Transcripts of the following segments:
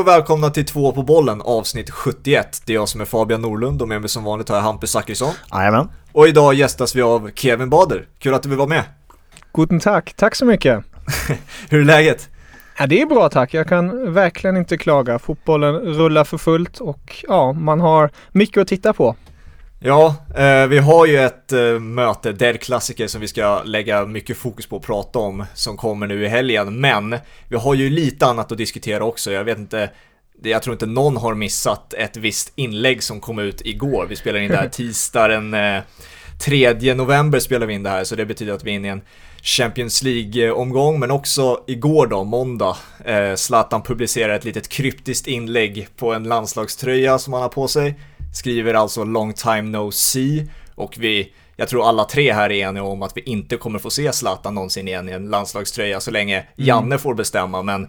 och välkomna till två på bollen avsnitt 71. Det är jag som är Fabian Norlund och med mig som vanligt har jag Hampus Zachrisson. Jajamän. Och idag gästas vi av Kevin Bader. Kul att du vill vara med. Guten tack, tack så mycket. Hur är läget? Ja, det är bra tack. Jag kan verkligen inte klaga. Fotbollen rullar för fullt och ja, man har mycket att titta på. Ja, eh, vi har ju ett eh, möte, Dead Klassiker, som vi ska lägga mycket fokus på att prata om, som kommer nu i helgen. Men vi har ju lite annat att diskutera också. Jag vet inte, jag tror inte någon har missat ett visst inlägg som kom ut igår. Vi spelar in det här tisdag den eh, 3 november spelar vi in det här, så det betyder att vi är inne i en Champions League-omgång, men också igår då, måndag, eh, Zlatan publicerar ett litet kryptiskt inlägg på en landslagströja som han har på sig. Skriver alltså long time no see och vi, jag tror alla tre här är eniga om att vi inte kommer få se Zlatan någonsin igen i en landslagströja så länge Janne får bestämma, men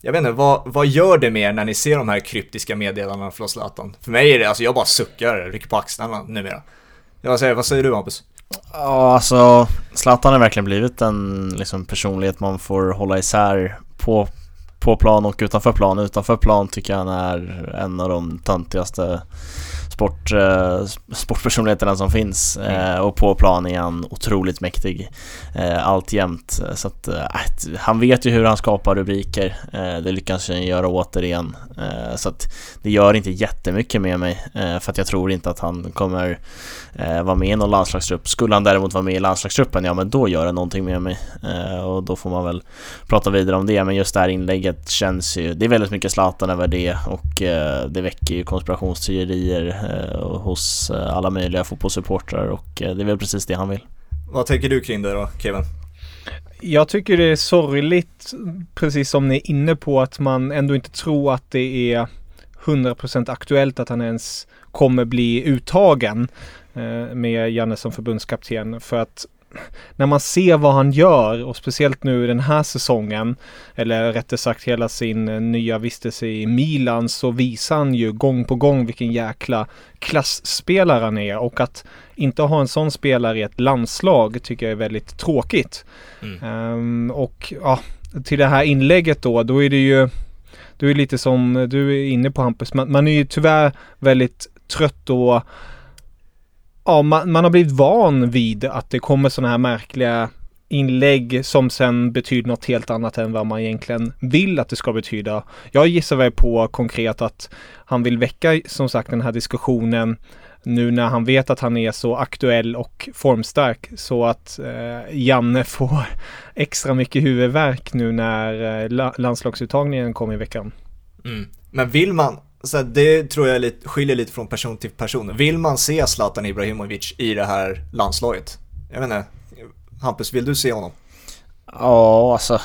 jag vet inte, vad, vad gör det med er när ni ser de här kryptiska meddelandena från Zlatan? För mig är det, alltså jag bara suckar, rycker på axlarna numera. Jag säger, vad säger du Hampus? Ja, alltså Zlatan har verkligen blivit en liksom, personlighet man får hålla isär på, på plan och utanför plan. Utanför plan tycker jag han är en av de töntigaste sport, eh, sportpersonligheterna som finns eh, och på plan är han otroligt mäktig eh, alltjämt. Så att eh, han vet ju hur han skapar rubriker. Det lyckas han göra återigen. Så att det gör inte jättemycket med mig för att jag tror inte att han kommer vara med i någon landslagstrupp. Skulle han däremot vara med i landslagstruppen, ja men då gör det någonting med mig och då får man väl prata vidare om det. Men just det här inlägget känns ju, det är väldigt mycket Zlatan över det och det väcker ju konspirationsteorier hos eh, alla möjliga fotbollssupportrar och eh, det är väl precis det han vill. Vad tänker du kring det då, Kevin? Jag tycker det är sorgligt, precis som ni är inne på, att man ändå inte tror att det är 100% aktuellt att han ens kommer bli uttagen eh, med Janne som förbundskapten. För att när man ser vad han gör och speciellt nu den här säsongen eller rättare sagt hela sin eh, nya vistelse i Milan så visar han ju gång på gång vilken jäkla klassspelare han är och att inte ha en sån spelare i ett landslag tycker jag är väldigt tråkigt. Mm. Ehm, och ja, till det här inlägget då, då är det ju du är lite som du är inne på Hampus, man, man är ju tyvärr väldigt trött och ja, man, man har blivit van vid att det kommer sådana här märkliga inlägg som sen betyder något helt annat än vad man egentligen vill att det ska betyda. Jag gissar väl på konkret att han vill väcka som sagt den här diskussionen nu när han vet att han är så aktuell och formstark så att eh, Janne får extra mycket huvudvärk nu när eh, landslagsuttagningen kom i veckan. Mm. Men vill man, så det tror jag lite, skiljer lite från person till person. Vill man se Zlatan Ibrahimovic i det här landslaget? Jag vet inte, Hampus, vill du se honom? Ja, alltså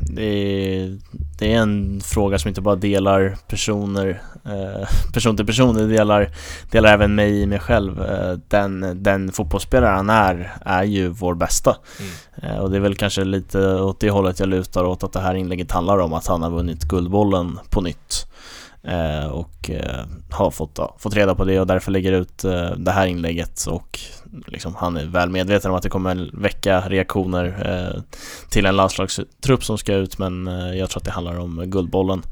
det är, det är en fråga som inte bara delar personer, eh, person till person, det delar, delar även mig i mig själv. Eh, den, den fotbollsspelare han är, är ju vår bästa. Mm. Eh, och det är väl kanske lite åt det hållet jag lutar åt att det här inlägget handlar om, att han har vunnit Guldbollen på nytt. Eh, och eh, har fått, ja, fått reda på det och därför lägger ut eh, det här inlägget och liksom, han är väl medveten om att det kommer väcka reaktioner eh, till en landslagstrupp som ska ut men eh, jag tror att det handlar om Guldbollen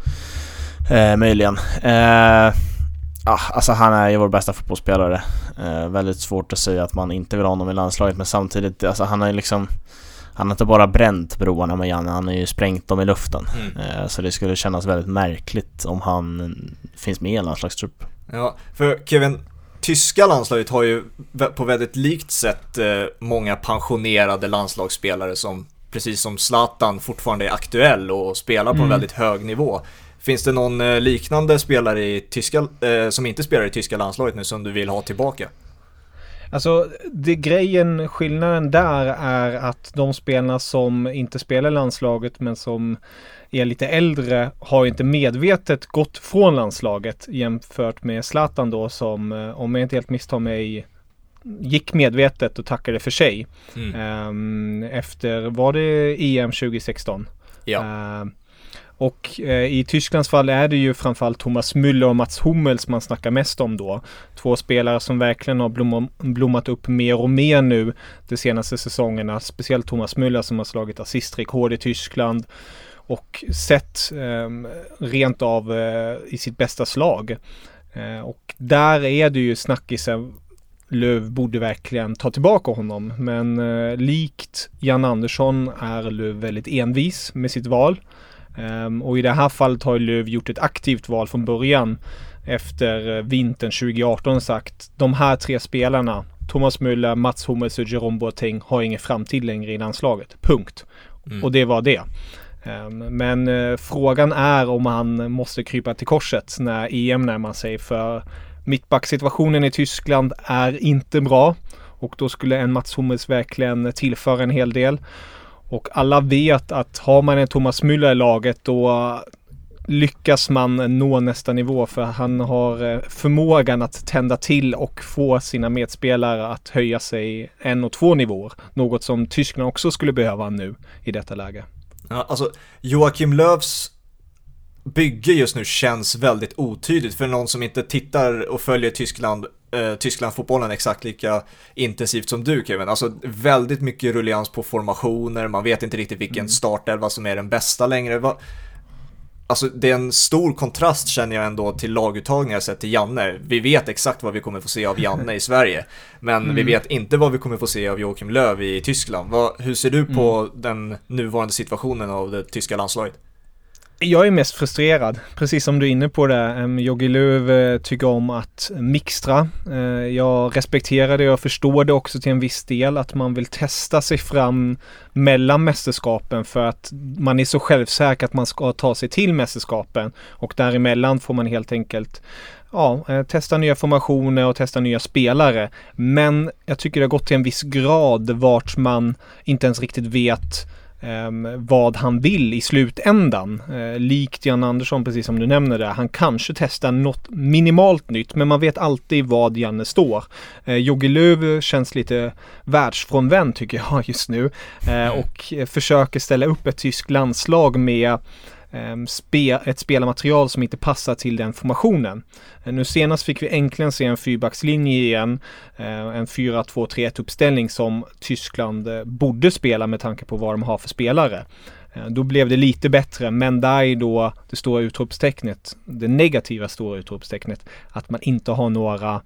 eh, möjligen. Eh, ah, alltså han är ju vår bästa fotbollsspelare. Eh, väldigt svårt att säga att man inte vill ha honom i landslaget men samtidigt, alltså han är ju liksom han har inte bara bränt broarna med Janne, han har ju sprängt dem i luften. Mm. Eh, så det skulle kännas väldigt märkligt om han finns med i en landslagstrupp. Ja, för Kevin, tyska landslaget har ju på väldigt likt sätt eh, många pensionerade landslagsspelare som precis som Zlatan fortfarande är aktuell och spelar på en Mm. väldigt hög nivå. Finns det någon eh, liknande spelare i tyska, som inte spelar i tyska landslaget nu som du vill ha tillbaka? Alltså, det grejen, skillnaden där är att de spelarna som inte spelar landslaget men som är lite äldre har inte medvetet gått från landslaget jämfört med Zlatan då som, eh, om jag inte helt misstar mig, gick medvetet och tackade för sig. Mm. Ehm, efter, var det EM 2016? Ja. Ehm, och eh, i Tysklands fall är det ju framförallt Thomas Müller och Mats Hummels man snackar mest om då. Två spelare som verkligen har blom, blommat upp mer och mer nu de senaste säsongerna. Speciellt Thomas Müller som har slagit assistrekord i Tyskland. och sett eh, rent av eh, i sitt bästa slag. Eh, och där är det ju snackisen Löv borde verkligen ta tillbaka honom. Men eh, likt Jan Andersson är Löv väldigt envis med sitt val. Um, och i det här fallet har Löv gjort ett aktivt val från början efter eh, vintern 2018 sagt de här tre spelarna Thomas Müller, Mats Hummels och Jerome Boateng har ingen framtid längre i landslaget. Punkt. Mm. Och det var det. Um, men uh, frågan är om han måste krypa till korset när EM närmar sig för mittbacksituationen i Tyskland är inte bra och då skulle en Mats Hummels verkligen tillföra en hel del. Och alla vet att har man en Thomas Müller i laget då lyckas man nå nästa nivå för han har eh, förmågan att tända till och få sina medspelare att höja sig en och två nivåer. Något som Tyskland också skulle behöva nu i detta läge. Ja, alltså Joakim Löws bygge just nu känns väldigt otydligt för någon som inte tittar och följer Tyskland eh, Tyskland-fotbollen exakt lika intensivt som du Kevin. Alltså väldigt mycket rullians på formationer, man vet inte riktigt vilken mm. startelva som är den bästa längre. Va Alltså det är en stor kontrast känner jag ändå till laguttagningar sett till Janne. Vi vet exakt vad vi kommer få se av Janne i Sverige. Men mm. vi vet inte vad vi kommer få se av Joakim Löw i Tyskland. Vad, hur ser du på mm. den nuvarande situationen av det tyska landslaget? Jag är mest frustrerad, precis som du är inne på det. Jogi Löw eh, tycker om att mixtra. Eh, jag respekterar det och förstår det också till en viss del att man vill testa sig fram mellan mästerskapen för att man är så självsäker att man ska ta sig till mästerskapen och däremellan får man helt enkelt ja, eh, testa nya formationer och testa nya spelare. Men jag tycker det har gått till en viss grad vart man inte ens riktigt vet Ehm, vad han vill i slutändan. Eh, likt Jan Andersson, precis som du nämner det. Han kanske testar något minimalt nytt, men man vet alltid vad Janne står. Eh, Jogi Löw känns lite världsfrånvänd tycker jag just nu. Eh, och eh, försöker ställa upp ett tyskt landslag med Ehm, spe, ett spelarmaterial som inte passar till den formationen. Eh, nu senast fick vi äntligen se en fyrbackslinje igen, eh, en 4-2-3-1 uppställning som Tyskland eh, borde spela med tanke på vad de har för spelare. Då blev det lite bättre, men där är då det stora utropstecknet, det negativa stora utropstecknet, att man inte har några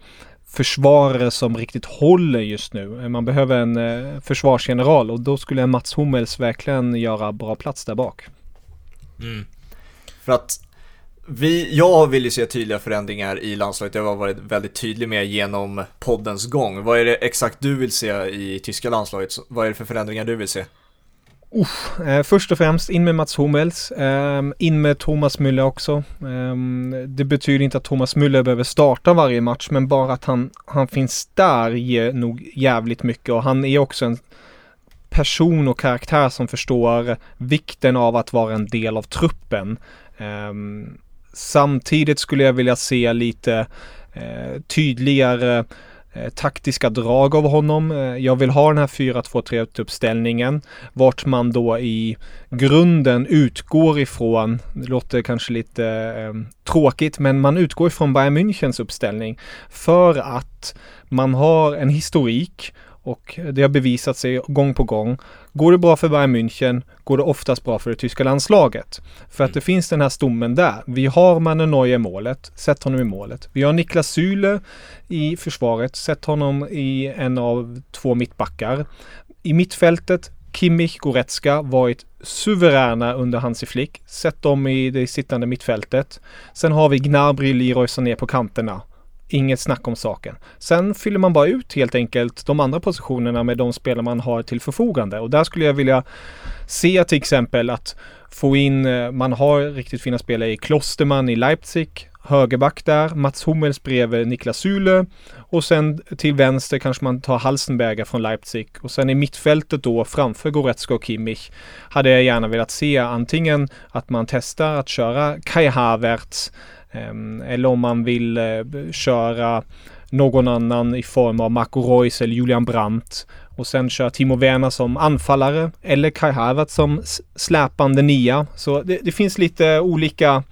försvarare som riktigt håller just nu. Man behöver en försvarsgeneral och då skulle Mats Hummels verkligen göra bra plats där bak. Mm. För att vi, jag vill ju se tydliga förändringar i landslaget. Jag har varit väldigt tydlig med genom poddens gång. Vad är det exakt du vill se i tyska landslaget? Vad är det för förändringar du vill se? Uff, eh, först och främst in med Mats Hummels, eh, in med Thomas Müller också. Eh, det betyder inte att Thomas Müller behöver starta varje match, men bara att han, han finns där ger nog jävligt mycket och han är också en person och karaktär som förstår vikten av att vara en del av truppen. Um, samtidigt skulle jag vilja se lite uh, tydligare uh, taktiska drag av honom. Uh, jag vill ha den här 4-2-3 uppställningen vart man då i grunden utgår ifrån, det låter kanske lite ehm, tråkigt, men man utgår ifrån Bayern Münchens uppställning för att man har en historik och det har bevisat sig gång på gång. Går det bra för Bayern München går det oftast bra för det tyska landslaget. För att det finns den här stommen där. Vi har Mannen Neuer i målet, sätt honom i målet. Vi har Niklas Syle i försvaret, sätt honom i en av två mittbackar. I mittfältet Kimmich, Goretzka varit suveräna under Hansi Flick. Sätt dem i det sittande mittfältet. Sen har vi Gnabry, Leroy Sané på kanterna. Inget snack om saken. Sen fyller man bara ut helt enkelt de andra positionerna med de spelare man har till förfogande. Och där skulle jag vilja se till exempel att få in, eh, man har riktigt fina spelare i Klosterman i Leipzig, högerback där, Mats Hummels bredvid Niklas Sule och sen till vänster kanske man tar Halsenberger från Leipzig och sen i mittfältet då framför Goretzka och Kimmich hade jag gärna velat se antingen att man testar att köra Kai Havertz Ehm, eller om man vill eh, köra någon annan i form av Marco Reus eller Julian Brandt. Och sen köra Timo Werner som anfallare eller Kai Havertz som släpande nia. Så det, det, finns lite olika,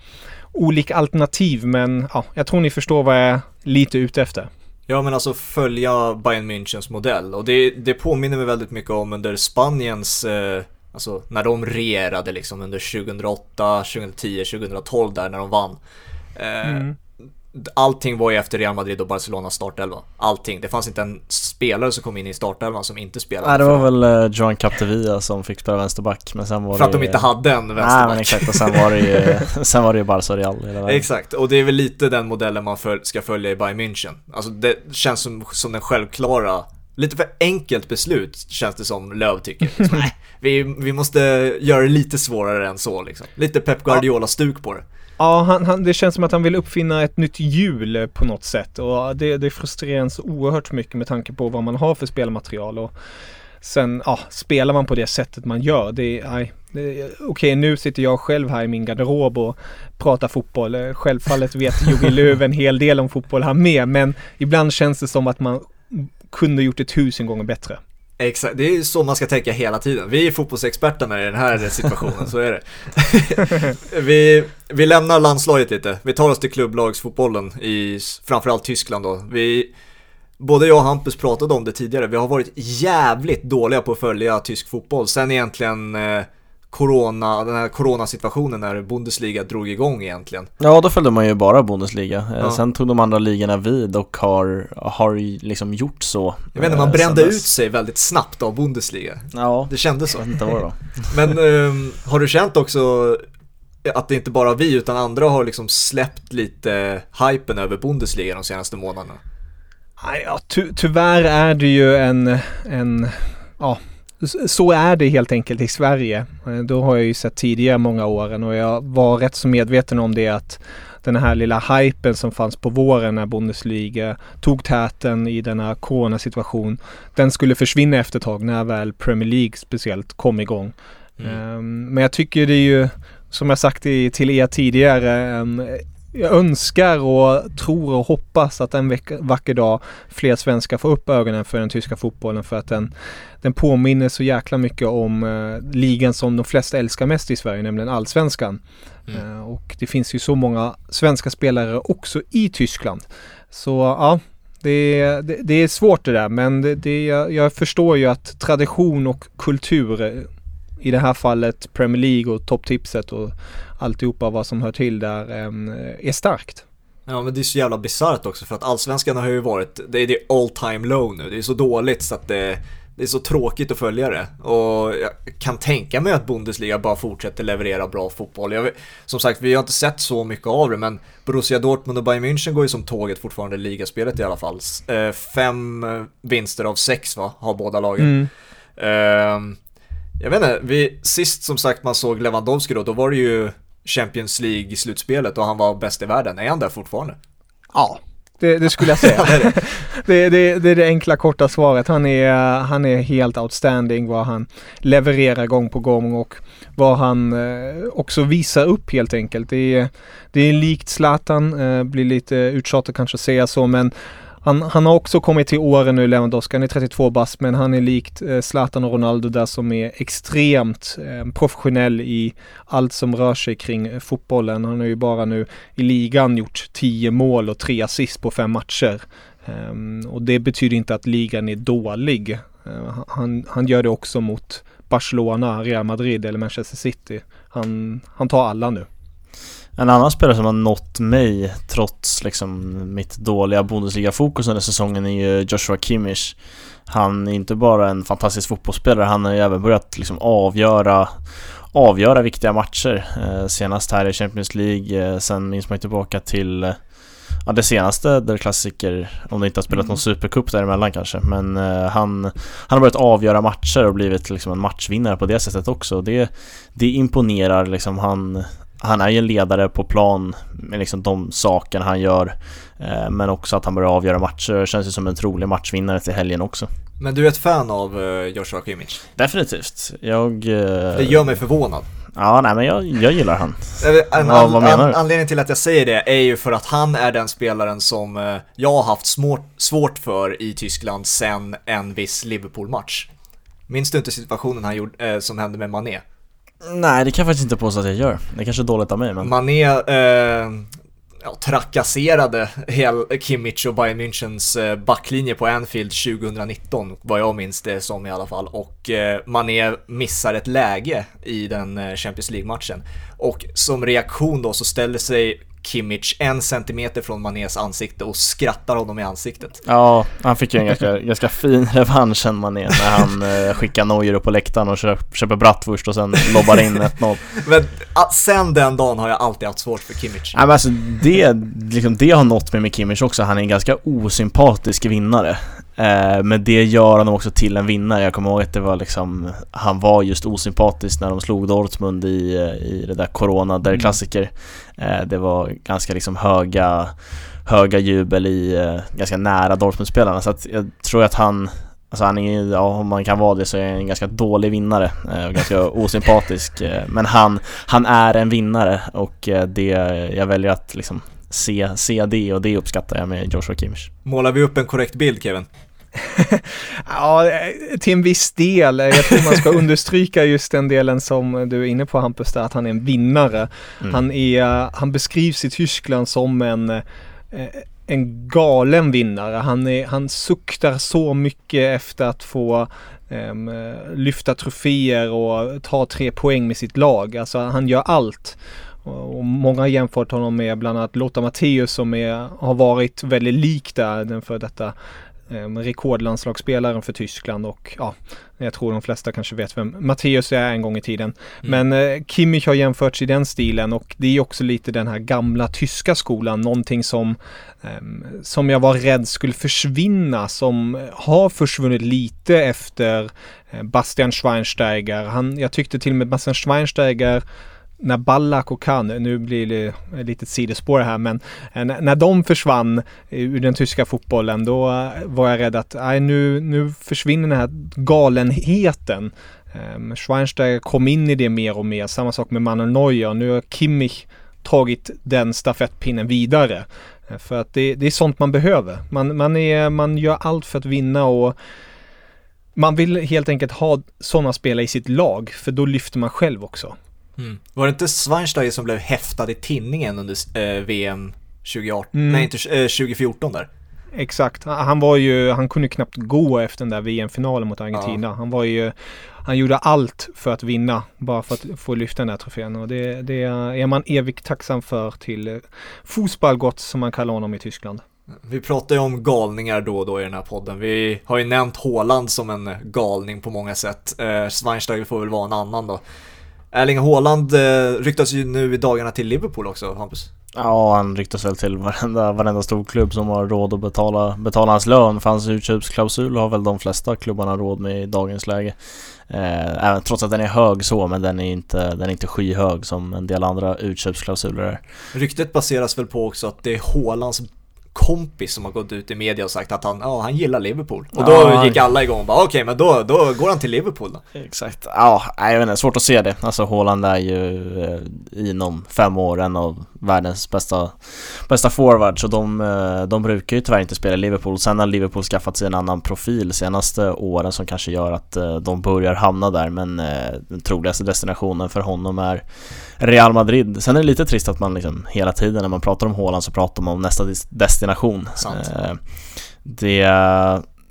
olika alternativ men ja, jag tror ni förstår vad jag är lite ute efter. Ja men alltså följa Bayern Münchens modell och det, det påminner mig väldigt mycket om under Spaniens eh, Alltså när de regerade liksom under 2008, 2010, 2012 där när de vann. Eh, Mm. Allting var ju efter Real Madrid och Barcelonas startelva. Allting. Det fanns inte en spelare som kom in i startelvan som inte spelade. Nej det var väl eh, Joan Capdevia som fick spela vänsterback men sen var För att det de inte hade en Nej vänsterback. men exakt och sen var det ju, sen var det ju Barca och Real. Exakt, och det är väl lite den modellen man föl- ska följa i Bayern München. Alltså det känns som, som den självklara, lite för enkelt beslut känns det som Löv tycker. Liksom, nej, vi, vi måste göra det lite svårare än så liksom. Lite Pep Guardiola-stuk på det. Ja, han, han, det känns som att han vill uppfinna ett nytt hjul på något sätt och det, det frustrerar en så oerhört mycket med tanke på vad man har för spelmaterial och sen, ja, spelar man på det sättet man gör, det är, nej, Okej, nu sitter jag själv här i min garderob och pratar fotboll. Självfallet vet Jogi Löw en hel del om fotboll han med, men ibland känns det som att man kunde gjort det tusen gånger bättre. Exakt, det är så man ska tänka hela tiden. Vi är fotbollsexperterna i den här situationen, så är det. vi, vi lämnar landslaget lite. Vi tar oss till klubblagsfotbollen i framförallt Tyskland då. Vi, både jag och Hampus pratade om det tidigare. Vi har varit jävligt dåliga på att följa tysk fotboll. Sen egentligen eh, corona, den här coronasituationen när Bundesliga drog igång egentligen. Ja då följde man ju bara Bundesliga. Eh, Ja. Sen tog de andra ligorna vid och har, har ju liksom gjort så. Jag inte, man eh, brände ut sig väldigt snabbt av Bundesliga. Ja, Det kändes så. jag vet inte vad det var. Men ehm, har du känt också att det inte bara vi utan andra har liksom släppt lite hypen över Bundesliga de senaste månaderna? Nej, Ja, ty tyvärr är det ju en, en, ja, så är det helt enkelt i Sverige. Eh, Då har jag ju sett tidigare många åren och jag var rätt så medveten om det att den här lilla hypen som fanns på våren när Bundesliga tog täten i denna coronasituation, den skulle försvinna efter ett tag när väl Premier League speciellt kom igång. Mm. Ehm, Men jag tycker det är ju, som jag sagt till er tidigare, ehm, jag önskar och tror och hoppas att en veck- vacker dag fler svenskar får upp ögonen för den tyska fotbollen för att den, den påminner så jäkla mycket om eh, ligan som de flesta älskar mest i Sverige, nämligen allsvenskan. Mm. Eh, och det finns ju så många svenska spelare också i Tyskland. Så ja, det, det, det är svårt det där men det, det, jag, jag förstår ju att tradition och kultur eh, i det här fallet Premier League och topptipset och alltihopa vad som hör till där em, är starkt. Ja men det är så jävla bisarrt också för att allsvenskan har ju varit, det är det all time low nu. Det är så dåligt så att det, det är så tråkigt att följa det. Och jag kan tänka mig att Bundesliga bara fortsätter leverera bra fotboll. Jag, som sagt, vi har inte sett så mycket av det men Borussia Dortmund och Bayern München går ju som tåget fortfarande i ligaspelet i alla fall. Eh, Fem eh, vinster av sex va, har båda lagen. Mm. Jag vet inte, vi, sist som sagt man såg Lewandowski då, då var det ju Champions League i slutspelet och han var bäst i världen. Är han där fortfarande? Ja, det, det skulle jag säga. det är det. det, det, det är det enkla korta svaret. Han är, han är helt outstanding vad han levererar gång på gång och vad han eh, också visar upp helt enkelt. Det är, det är likt Zlatan, eh, blir lite uttjatat kanske att säga så men han, han har också kommit till åren nu, Lewandowski. Han är 32 bast, men han är likt eh, Zlatan och Ronaldo där som är extremt eh, professionell i allt som rör sig kring eh, fotbollen. Han har ju bara nu i ligan gjort 10 mål och 3 assist på fem matcher. Um, och det betyder inte att ligan är dålig. Uh, han, han gör det också mot Barcelona, Real Madrid eller Manchester City. Han, han tar alla nu. En annan spelare som har nått mig trots liksom mitt dåliga Bundesliga-fokus under säsongen är ju Joshua Kimmich. Han är inte bara en fantastisk fotbollsspelare, han har ju även börjat liksom avgöra avgöra viktiga matcher. Eh, senast här i Champions League, eh, sen minns man tillbaka till eh, Ja det senaste där klassiker, om det inte har spelat Mm. någon supercup däremellan kanske Men eh, han, han har börjat avgöra matcher och blivit liksom en matchvinnare på det sättet också Det, det imponerar liksom, han, han är ju en ledare på plan med liksom de sakerna han gör eh, Men också att han börjar avgöra matcher, känns ju som en trolig matchvinnare till helgen också Men du är ett fan av eh, Joshua Kimmich? Definitivt, jag... eh, Det gör mig förvånad. Ja nej men jag, jag gillar han Eh, En, Vad- menar du? Anledningen till att jag säger det är ju för att han är den spelaren som jag har haft små, svårt för i Tyskland sen en viss Liverpool-match. Minns du inte situationen han gjorde, som hände med Mané? Nej det kan jag faktiskt inte påstå att jag gör Det kanske är dåligt av mig men Mané, eh, ja, trakasserade hel Kimmich och Bayern Münchens eh, backlinje på Anfield 2019, vad jag minns det som i alla fall. Och eh, Mané missar ett läge i den eh, Champions League-matchen. Och som reaktion då så ställer sig Kimmich en centimeter från Manés ansikte och skrattar honom i ansiktet. Ja, han fick ju en ganska, ganska fin revansch sen Mané när han eh, skickar Neuer upp på läktaren och köper, köper bratwurst och sen lobbar in 1-0. Men ah, sen den dagen har jag alltid haft svårt för Kimmich. Ja, men alltså det, liksom, det har nått mig med Kimmich också, han är en ganska osympatisk vinnare. Eh, men det gör honom också till en vinnare. Jag kommer ihåg att det var liksom, han var just osympatisk när de slog Dortmund i, eh, i det där Corona, där Mm. klassiker. Eh, det var ganska liksom höga, höga jubel i, ganska nära Dortmund-spelarna. Så att jag tror att han, alltså han är ja om man kan vara det så är han en ganska dålig vinnare eh, och ganska osympatisk. Men han, han är en vinnare och det, jag väljer att liksom se, se det och det uppskattar jag med Joshua Kimmich. Målar vi upp en korrekt bild Kevin? Ja, till en viss del. Jag tror man ska understryka just den delen som du är inne på Hampus, där, att han är en vinnare. Mm. Han, är, han beskrivs i Tyskland som en, eh, en galen vinnare. Han, är, han suktar så mycket efter att få em, lyfta troféer och ta tre poäng med sitt lag. Alltså han gör allt. Och många har jämfört honom med bland annat Lothar Matthäus som är, har varit väldigt lik där, den för detta eh, rekordlandslagsspelaren för Tyskland och ja, jag tror de flesta kanske vet vem Matteus är en gång i tiden. Men eh, Kimmich har jämförts i den stilen och det är också lite den här gamla tyska skolan, någonting som, ehm, som jag var rädd skulle försvinna, som har försvunnit lite efter eh, Bastian Schweinsteiger. Han, jag tyckte till och med Bastian Schweinsteiger när Ballack och Kahn, nu blir det ett litet sidospår här, men eh, när de försvann ur den tyska fotbollen, då eh, var jag rädd att nej, nu, nu försvinner den här galenheten. Um, Schweinsteiger kom in i det mer och mer, samma sak med Manuel Neuer. Nu har Kimmich tagit den stafettpinnen vidare. Eh, för att det, det är sånt man behöver. Man, man, är, man gör allt för att vinna och man vill helt enkelt ha sådana spelare i sitt lag, för då lyfter man själv också. Mm. Var det inte Schweinsteiger som blev häftad i tinningen under eh, VM 2018? Mm. Nej, inte eh, 2014 där. Exakt. Han han var ju, han kunde knappt gå efter den där VM-finalen mot Argentina. Han var ju, han gjorde allt för att vinna, bara för att få lyfta den här trofén. Och det, det är man evigt tacksam för till eh, Fußballgott som man kallar honom i Tyskland. Vi pratar ju om galningar då och då i den här podden. Vi har ju nämnt Haaland som en galning på många sätt. Eh, Schweinsteiger får väl vara en annan då. Erling Haaland eh, ryktas ju nu i dagarna till Liverpool också, Hampus. Ja, han ryktas väl till varenda, varenda stor klubb som har råd att betala, betala hans lön. För hans utköpsklausul har väl de flesta klubbarna råd med i dagens läge. Eh, trots att den är hög så, men den är inte, den är inte skyhög som en del andra utköpsklausuler är. Ryktet baseras väl på också att det är Haalands kompis som har gått ut i media och sagt att han, ja, han gillar Liverpool. Och då Ja. gick alla igång och bara okej, men då, då går han till Liverpool då. Exakt. Ja, jag vet inte, svårt att se det. Alltså Haaland är ju eh, inom fem år en av världens bästa, bästa forwards och de, eh, de brukar ju tyvärr inte spela i Liverpool. Sen har Liverpool skaffat sig en annan profil senaste åren som kanske gör att eh, de börjar hamna där men eh, den troligaste destinationen för honom är Real Madrid. Sen är det lite trist att man liksom hela tiden när man pratar om Haaland så pratar man om nästa des- destination. Sant. Det,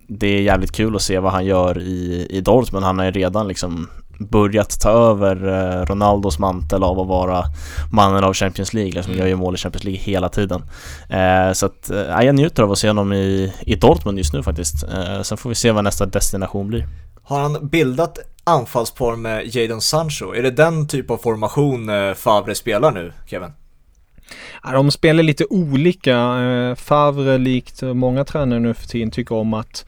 det är jävligt kul att se vad han gör i, i Dortmund. Han har ju redan liksom börjat ta över eh, Ronaldos mantel av att vara mannen av Champions League. Liksom Mm. gör ju mål i Champions League hela tiden. Eh, så att, eh, jag njuter av att se honom i, i Dortmund just nu faktiskt. Sen får vi se vad nästa destination blir. Har han bildat anfallspar med Jadon Sancho? Är det den typ av formation Favre spelar nu, Kevin? Ja, de spelar lite olika. Favre, likt många tränare nu för tiden, tycker om att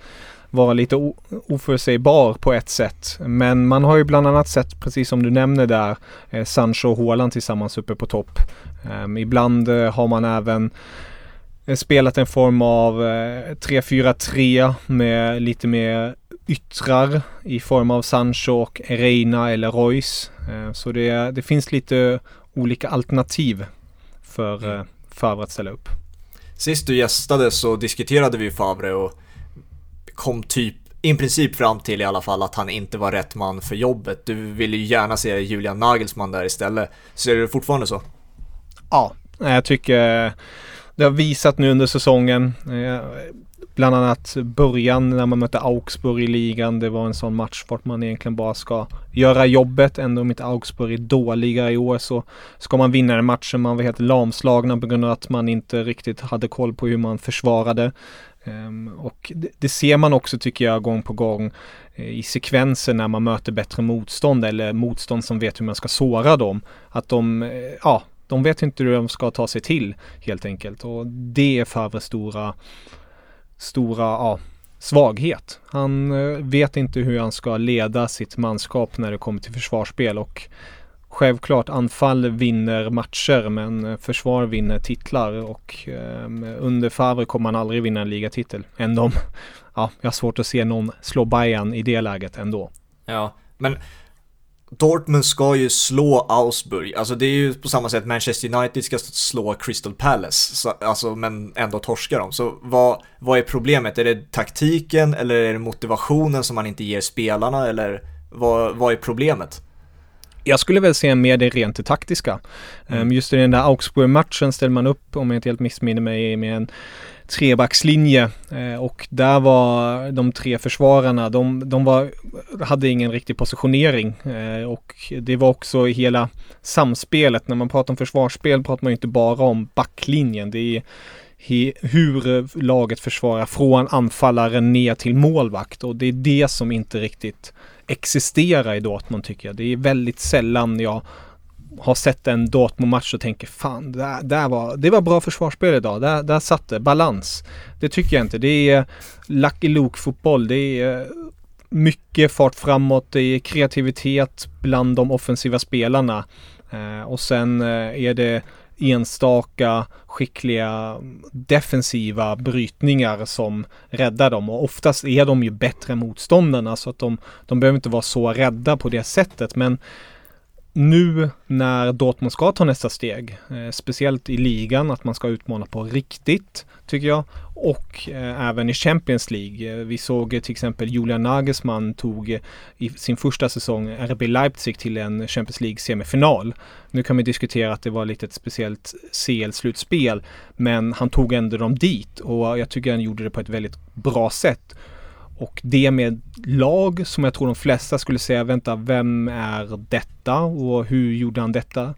vara lite oförutsägbar på ett sätt. Men man har ju bland annat sett, precis som du nämner där, eh, Sancho och Haaland tillsammans uppe på topp. Ehm, ibland eh, har man även eh, spelat en form av eh, 3-4-3 med lite mer yttrar i form av Sancho och Reina eller Royce. Eh, så det, det finns lite olika alternativ för eh, Favre att ställa upp. Sist du gästade så diskuterade vi Favre och kom typ i princip fram till i alla fall att han inte var rätt man för jobbet. Du ville ju gärna se Julian Nagelsmann där istället. Ser du det fortfarande så? Ja, jag tycker det har visat nu under säsongen. Eh, bland annat början när man mötte Augsburg i ligan. Det var en sån match vart man egentligen bara ska göra jobbet. Ändå om inte Augsburg är dåliga i år så ska man vinna den matchen. Man var helt lamslagna på grund av att man inte riktigt hade koll på hur man försvarade. Ehm, och det, det, ser man också tycker jag gång på gång eh, i sekvenser när man möter bättre motstånd eller motstånd som vet hur man ska såra dem. Att de, eh, ja, de vet inte hur de ska ta sig till helt enkelt och det är Favres stora, stora ja, svaghet. Han eh, vet inte hur han ska leda sitt manskap när det kommer till försvarsspel och Självklart anfall vinner matcher men försvar vinner titlar och eh, under Favre kommer man aldrig vinna en ligatitel. Ändå, ja, jag har svårt att se någon slå Bayern i det läget ändå. Ja, men Dortmund ska ju slå Augsburg, alltså det är ju på samma sätt Manchester United ska slå Crystal Palace, så, alltså, men ändå torska dem. Så vad, vad är problemet? Är det taktiken eller är det motivationen som man inte ger spelarna eller vad, vad är problemet? Jag skulle väl se mer det rent taktiska. Mm. Ehm, just i den där Augsburg-matchen ställde man upp, om jag inte helt missminner mig, med en trebackslinje eh, och där var de tre försvararna, de, de var, hade ingen riktig positionering eh, och det var också hela samspelet. När man pratar om försvarsspel pratar man inte bara om backlinjen. Det är hur laget försvarar från anfallaren ner till målvakt och det är det som inte riktigt existera i Dortmund tycker jag. Det är väldigt sällan jag har sett en Dortmund-match och tänker fan, det, där, där var, det var bra försvarsspel idag. Där, där satt det. Balans. Det tycker jag inte. Det är Lucky Luke-fotboll. Det är eh, mycket fart framåt. Det är kreativitet bland de offensiva spelarna. Eh, och sen eh, är det enstaka skickliga defensiva brytningar som räddar dem. Och oftast är de ju bättre motståndarna så att de, de behöver inte vara så rädda på det sättet. Men nu när Dortmund ska ta nästa steg, eh, speciellt i ligan, att man ska utmana på riktigt, tycker jag. Och eh, även i Champions League. Eh, vi såg eh, till exempel Julian Nagelsmann tog eh, i sin första säsong RB Leipzig till en Champions League semifinal. Nu kan vi diskutera att det var lite ett speciellt CL-slutspel, men han tog ändå dem dit och jag tycker han gjorde det på ett väldigt bra sätt. Och det med lag som jag tror de flesta skulle säga, vänta, vem är detta och hur gjorde han detta?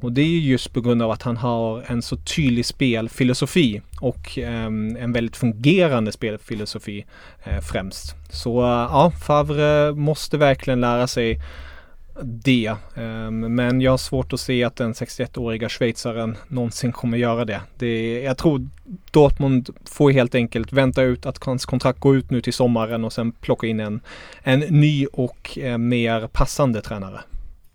Och det är just på grund av att han har en så tydlig spelfilosofi och eh, en väldigt fungerande spelfilosofi eh, främst. Så eh, ja, Favre måste verkligen lära sig det. Ehm, men jag har svårt att se att den 61-åriga schweizaren någonsin kommer göra det. det. Jag tror Dortmund får helt enkelt vänta ut att hans kontrakt går ut nu till sommaren och sen plocka in en, en ny och eh, mer passande tränare.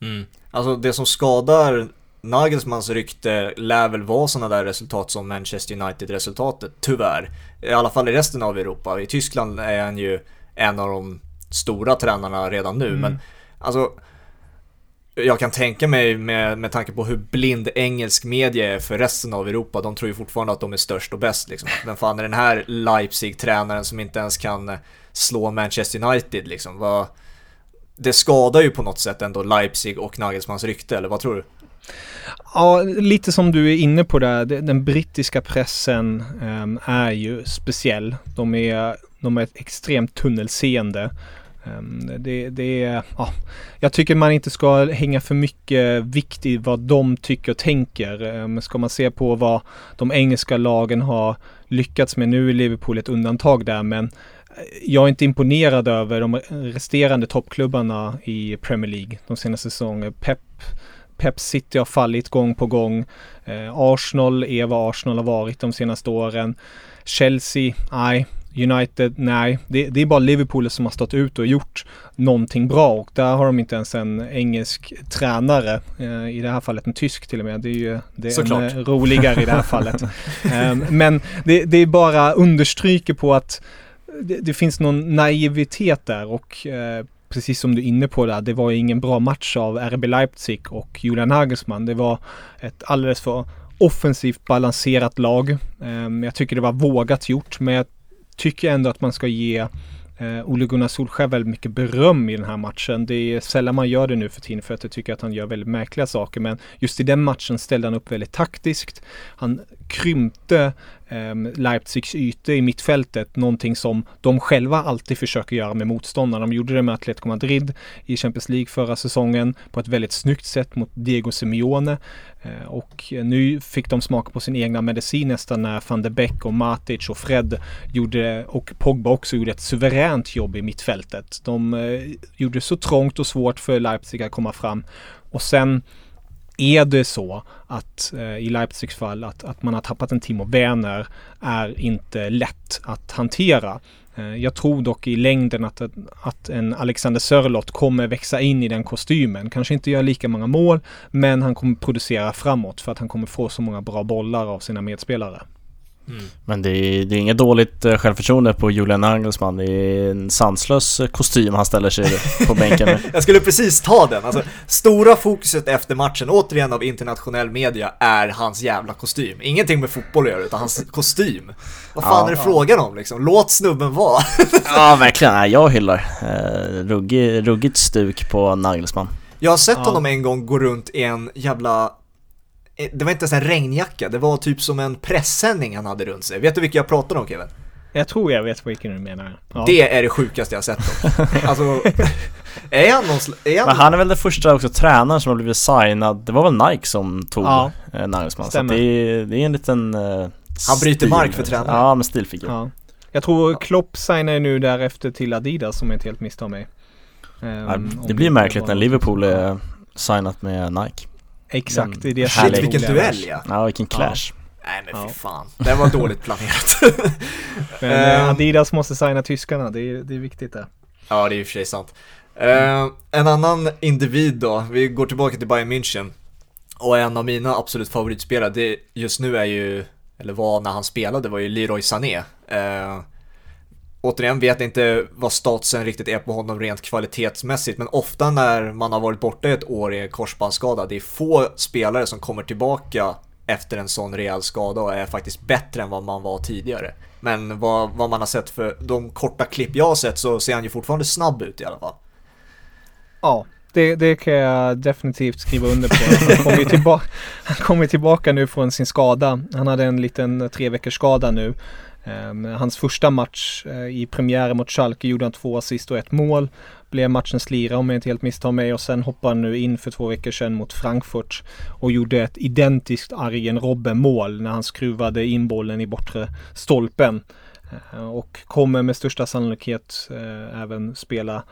Mm. Alltså det som skadar Nagelsmans rykte lär väl vara sådana där resultat som Manchester United-resultatet, tyvärr. I alla fall i resten av Europa. I Tyskland är han ju en av de stora tränarna redan nu, mm. men alltså jag kan tänka mig med, med tanke på hur blind engelsk media är för resten av Europa. De tror ju fortfarande att de är störst och bäst. Liksom. Vem fan är den här Leipzig-tränaren som inte ens kan eh, slå Manchester United liksom? Vad, det skadar ju på något sätt ändå Leipzig och Nagelsmans rykte, eller vad tror du? Ja, lite som du är inne på där. Den brittiska pressen um, är ju speciell. De är, de är ett extremt tunnelseende. Ehm, det, det är, ja, jag tycker man inte ska hänga för mycket vikt i vad de tycker och tänker. Ehm, ska man se på vad de engelska lagen har lyckats med, nu är Liverpool ett undantag där, men eh, jag är inte imponerad över de resterande toppklubbarna i Premier League de senaste säsongerna. Pep Pep City har fallit gång på gång. Eh, Arsenal är vad Arsenal har varit de senaste åren. Chelsea, nej. United, nej. Det, det, är bara Liverpool som har stått ut och gjort någonting bra och där har de inte ens en engelsk tränare. Eh, I det här fallet en tysk till och med. Det är ju det är Såklart. en, eh, roligare i det här fallet. eh, men det, det är bara understryker på att det, det, finns någon naivitet där och eh, precis som du är inne på där, det var ingen bra match av RB Leipzig och Julian Nagelsmann. Det var ett alldeles för offensivt balanserat lag. Ehm, jag tycker det var vågat gjort, men jag tycker ändå att man ska ge eh, Ole Gunnar Solskjaer väldigt mycket beröm i den här matchen. Det är sällan man gör det nu för tiden för att jag tycker att han gör väldigt märkliga saker. Men just i den matchen ställde han upp väldigt taktiskt. Han krympte eh, Leipzigs ytor i mittfältet, någonting som de själva alltid försöker göra med motståndarna. De gjorde det med Atletico Madrid i Champions League förra säsongen på ett väldigt snyggt sätt mot Diego Simeone. Eh, och nu fick de smaka på sin egna medicin nästan när van de Beek och Matic och Fred gjorde, och Pogba också gjorde ett suveränt jobb i mittfältet. De eh, gjorde det så trångt och svårt för Leipzig att komma fram. Och sen är det så att eh, i Leipzigs fall att, att man har tappat en Timo Werner är inte lätt att hantera. Eh, jag tror dock i längden att, att en Alexander Sörlott kommer växa in i den kostymen. Kanske inte göra lika många mål, men han kommer producera framåt för att han kommer få så många bra bollar av sina medspelare. Mm. Men det är, det är inget dåligt eh, självförtroende på Julian Nagelsmann. Det är en sanslös eh, kostym han ställer sig på bänken nu. Jag skulle precis ta den. Alltså, stora fokuset efter matchen, återigen av internationell media, är hans jävla kostym. Ingenting med fotboll att göra, utan hans kostym. Vad fan ja, är det ja. frågan om liksom? Låt snubben vara. ja, verkligen. Jag hyllar. Eh, ruggig, ruggigt stuk på Nagelsmann. Jag har sett ja. honom en gång gå runt i en jävla det var inte ens en regnjacka, det var typ som en pressändning han hade runt sig. Vet du vilken jag pratar om Kevin? Jag tror jag vet vilken du menar. Ja. Det är det sjukaste jag sett Alltså, är han någon är han... Men han är väl den första också tränaren som har blivit signad. Det var väl Nike som tog ja. eh, Nagelsmann. Så det är, det är en liten uh, Han bryter stil. mark för tränaren. Ja, med stilfigur. Ja. Jag tror Klopp signar nu därefter till Adidas som jag inte helt misstar mig. Um, det blir märkligt när Liverpool är signat med Nike. Exakt, det är det Shit vilken duell ja. Ja, vilken clash. Ja. Nej men fy fan, det var dåligt planerat. men uh, Adidas måste signa tyskarna, det är, det är viktigt det. Ja, det är i och för sig sant. Uh, en annan individ då, vi går tillbaka till Bayern München. Och en av mina absolut favoritspelare, det just nu är ju, eller var när han spelade, var ju Leroy Sané. Uh, återigen vet inte vad statusen riktigt är på honom rent kvalitetsmässigt, men ofta när man har varit borta ett år i korsbandsskada, det är få spelare som kommer tillbaka efter en sån rejäl skada och är faktiskt bättre än vad man var tidigare. Men vad, vad man har sett för de korta klipp jag har sett så ser han ju fortfarande snabb ut i alla fall. Ja, det, det kan jag definitivt skriva under på. Han kommer, tillbaka, han kommer tillbaka nu från sin skada. Han hade en liten tre veckors skada nu. Um, hans första match uh, i premiären mot Schalke gjorde han två assist och ett mål. Blev matchens lira om jag inte helt misstar mig och sen hoppade han nu in för två veckor sedan mot Frankfurt och gjorde ett identiskt Arjen Robben-mål när han skruvade in bollen i bortre stolpen. Uh, och kommer med största sannolikhet uh, även spela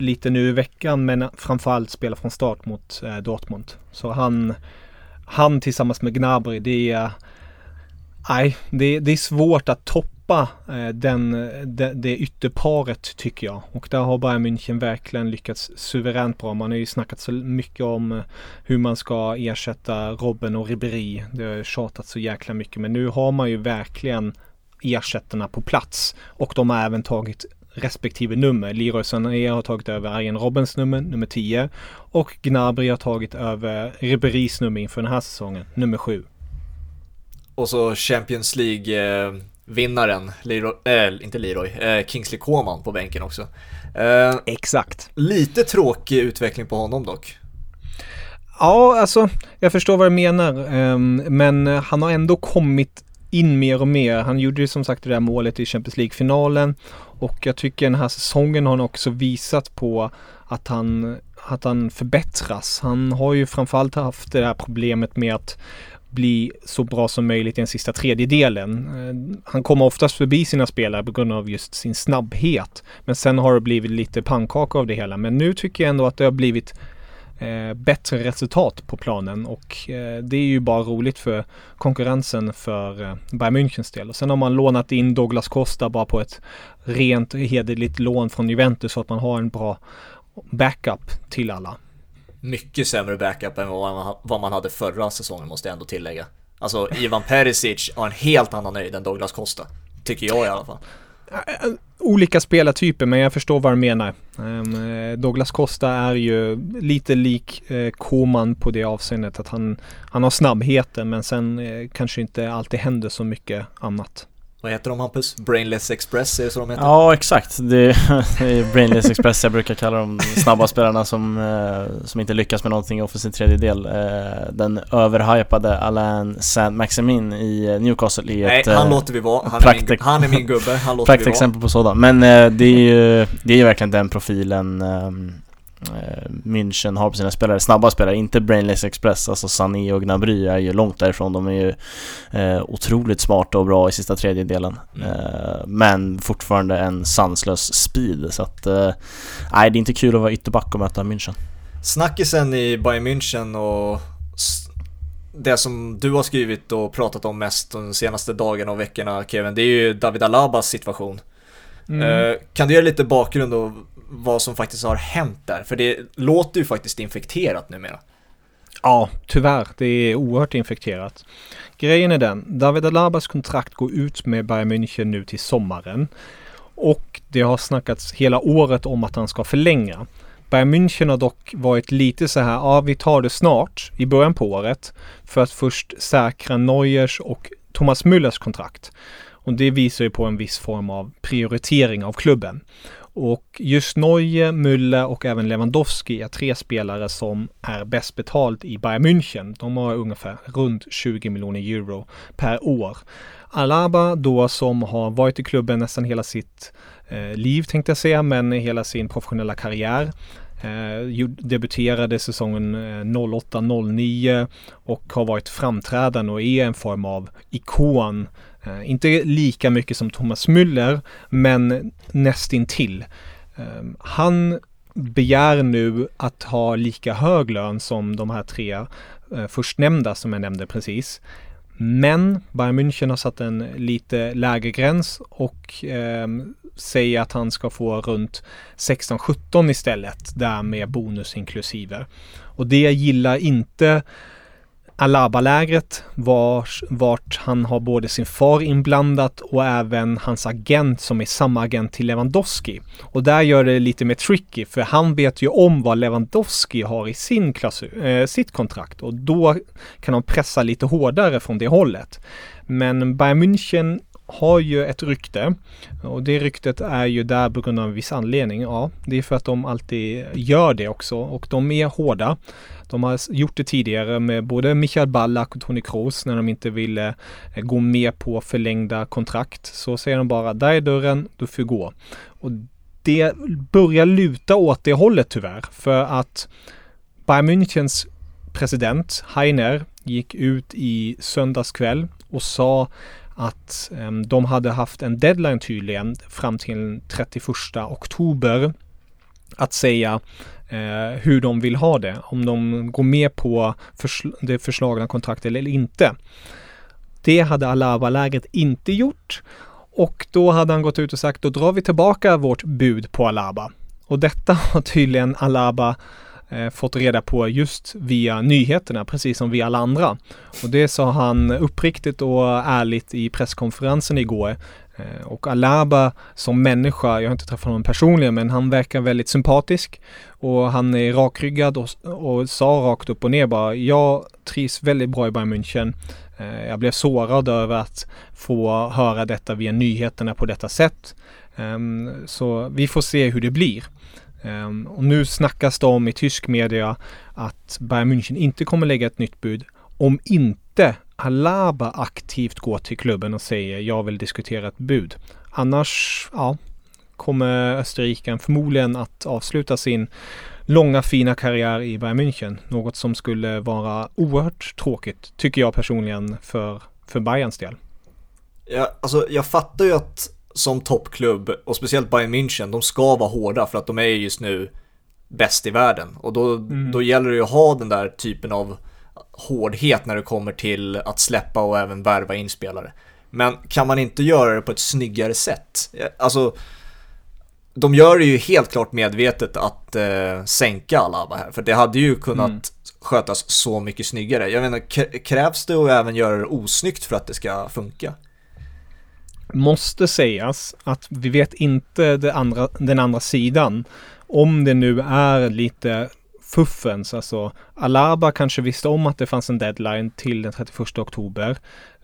lite nu i veckan men framförallt spela från start mot eh, Dortmund. Så han, han tillsammans med Gnabry, det är Nej, det, det är svårt att toppa eh, den, det, det ytterparet tycker jag. Och där har Bayern München verkligen lyckats suveränt bra. Man har ju snackat så mycket om eh, hur man ska ersätta Robben och Ribéry. Det har tjatat så jäkla mycket. Men nu har man ju verkligen ersättarna på plats. Och de har även tagit respektive nummer. Leroy Sané har tagit över Arjen Robbens nummer, nummer 10. Och Gnabry har tagit över Ribérys nummer inför den här säsongen, nummer 7. Och så Champions League-vinnaren, Leroy, äh, inte Leroy, äh, Kingsley Coman på bänken också. Äh, Exakt. Lite tråkig utveckling på honom dock. Ja, alltså jag förstår vad du menar. Um, men han har ändå kommit in mer och mer. Han gjorde ju som sagt det där målet i Champions League-finalen. Och jag tycker den här säsongen har han också visat på att han, att han förbättras. Han har ju framförallt haft det här problemet med att bli så bra som möjligt i den sista tredjedelen. Eh, han kommer oftast förbi sina spelare på grund av just sin snabbhet. Men sen har det blivit lite pannkaka av det hela. Men nu tycker jag ändå att det har blivit eh, bättre resultat på planen och eh, det är ju bara roligt för konkurrensen för eh, Bayern Münchens del. Och sen har man lånat in Douglas Costa bara på ett rent hederligt lån från Juventus så att man har en bra backup till alla mycket sämre backup än vad man hade förra säsongen måste jag ändå tillägga. Alltså Ivan Perisic har en helt annan nöjd än Douglas Costa. Tycker jag i alla fall. Äh, äh, olika spelartyper men jag förstår vad du menar. Ehm, eh, Douglas Costa är ju lite lik eh, Koman på det avseendet att han, han har snabbheten men sen eh, kanske inte alltid händer så mycket annat vad heter de Hampus? Brainless Express, är det så de heter? Ja, exakt. Det är, Brainless Express jag brukar kalla de snabba spelarna som, eh, som inte lyckas med någonting i offensiv tredjedel. Eh, den överhypade Alain Saint-Maximin i Newcastle i Nej, ett... han eh, låter vi vara. Han, är min, praktik- han är min gubbe. Han låter vi vara. Praktexempel på sådan. Men eh, det är ju det är verkligen den profilen ehm, eh, München har på sina spelare, snabba spelare, inte Brainless Express, alltså Sané och Gnabry är ju långt därifrån, de är ju eh, otroligt smarta och bra i sista tredjedelen Mm. eh, Men fortfarande en sanslös speed, så att eh, Nej, det är inte kul att vara ytterback och möta München Snackisen i Bayern München och det som du har skrivit och pratat om mest de senaste dagarna och veckorna Kevin, det är ju David Alabas situation. Mm. Eh, kan du ge lite bakgrund och vad som faktiskt har hänt där? För det låter ju faktiskt infekterat numera. Ja, tyvärr. Det är oerhört infekterat. Grejen är den, David Alabas kontrakt går ut med Bayern München nu till sommaren. Och det har snackats hela året om att han ska förlänga. Bayern München har dock varit lite så här, ja vi tar det snart i början på året. För att först säkra Neuers och Thomas Müllers kontrakt. Och det visar ju på en viss form av prioritering av klubben. Och just Neue, Müller och även Lewandowski är tre spelare som är bäst betalt i Bayern München. De har ungefär runt 20 miljoner euro per år. Alaba då som har varit i klubben nästan hela sitt eh, liv tänkte jag säga, men hela sin professionella karriär. Eh, debuterade säsongen eh, 08-09 och har varit framträdande och är en form av ikon. Eh, inte lika mycket som Thomas Müller, men nästintill. Eh, han begär nu att ha lika hög lön som de här tre eh, förstnämnda som jag nämnde precis. Men Bayern München har satt en lite lägre gräns och eh, säger att han ska få runt 16-17 istället, där med bonus inklusive. Och det gillar inte Alaba-lägret vars, vart han har både sin far inblandat och även hans agent som är samma agent till Lewandowski. Och där gör det lite mer tricky för han vet ju om vad Lewandowski har i sin klausul, eh, sitt kontrakt och då kan de pressa lite hårdare från det hållet. Men Bayern München har ju ett rykte och det ryktet är ju där på grund av en viss anledning. Ja, det är för att de alltid gör det också och de är hårda. De har gjort det tidigare med både Michael Ballack och Toni Kroos när de inte ville eh, gå med på förlängda kontrakt. Så säger de bara, där är dörren, du får gå. Och det börjar luta åt det hållet tyvärr. För att Bayern Münchens president Heiner gick ut i söndags kväll och sa att ehm, de hade haft en deadline tydligen fram till 31 oktober att säga eh, hur de vill ha det. Om de går med på försl- det förslagna kontraktet eller inte. Det hade Alaba-lägret inte gjort och då hade han gått ut och sagt då drar vi tillbaka vårt bud på Alaba. Och detta har tydligen Alaba eh, fått reda på just via nyheterna, precis som vi alla andra. Och det sa han uppriktigt och ärligt i presskonferensen igår. Eh, och Alaba som människa, jag har inte träffat honom personligen, men han verkar väldigt sympatisk. Och han är rakryggad och, och sa rakt upp och ner bara, jag trivs väldigt bra i Bayern München. Eh, jag blev sårad över att få höra detta via nyheterna på detta sätt. Ehm, så vi får se hur det blir. Um, och nu snackas det om i tysk media att Bayern München inte kommer lägga ett nytt bud om inte Alaba aktivt går till klubben och säger jag vill diskutera ett bud. Annars, ja, kommer österrikaren förmodligen att avsluta sin långa fina karriär i Bayern München. Något som skulle vara oerhört tråkigt, tycker jag personligen, för, för Bayerns del. Ja, alltså jag fattar ju att som toppklubb och speciellt Bayern München, de ska vara hårda för att de är just nu bäst i världen. Och då, Mm. då gäller det ju att ha den där typen av hårdhet när det kommer till att släppa och även värva in spelare. Men kan man inte göra det på ett snyggare sätt? Alltså, de gör det ju helt klart medvetet att eh, sänka Alaba här, för det hade ju kunnat Mm. skötas så mycket snyggare. Jag menar, krävs det att även göra det osnyggt för att det ska funka? Måste sägas att vi vet inte det andra, den andra sidan. Om det nu är lite fuffens, alltså Alaba kanske visste om att det fanns en deadline till den 31 oktober.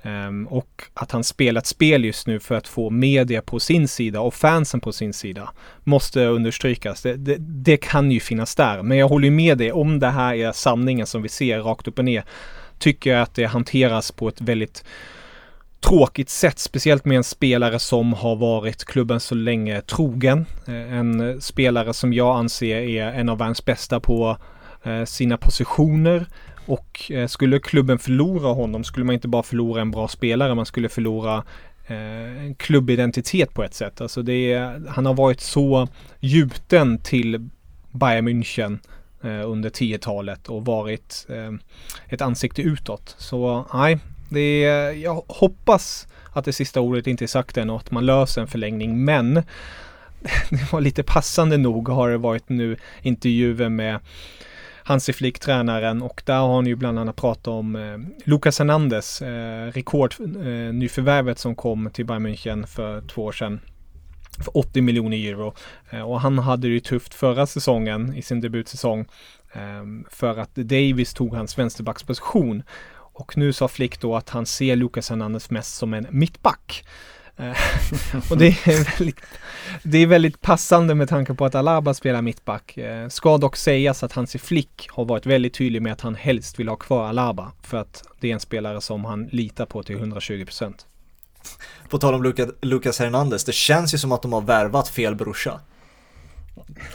Um, och att han spelar ett spel just nu för att få media på sin sida och fansen på sin sida måste understrykas. Det, det, det kan ju finnas där. Men jag håller med dig om det här är sanningen som vi ser rakt upp och ner. Tycker jag att det hanteras på ett väldigt tråkigt sätt, speciellt med en spelare som har varit klubben så länge trogen. Eh, en eh, spelare som jag anser är en av världens bästa på eh, sina positioner. Och skulle klubben förlora honom skulle man inte bara förlora en bra spelare, man skulle förlora en klubbidentitet på ett sätt. Alltså det är, han har varit så gjuten till Bayern München under 10-talet och varit ett ansikte utåt. Så nej, det är, jag hoppas att det sista ordet inte är sagt än och att man löser en förlängning. Men det var lite passande nog har det varit nu intervjuer med Hansi Flick, tränaren, och där har han ju bland annat pratat om eh, Lucas Hernandez, eh, rekord, eh, nyförvärvet som kom till Bayern München för två år sedan för 80 miljoner euro. Eh, och han hade det ju tufft förra säsongen i sin debutsäsong eh, för att Davis tog hans vänsterbacksposition. Och nu sa Flick då att han ser Lucas Hernandez mest som en mittback. Eh, och det är, väldigt, det är väldigt passande med tanke på att Alaba spelar mittback. Eh, ska dock sägas att Hansi Flick har varit väldigt tydlig med att han helst vill ha kvar Alaba för att det är en spelare som han litar på till 120%. På tal om Lucas Hernandez, det känns ju som att de har värvat fel brorsa.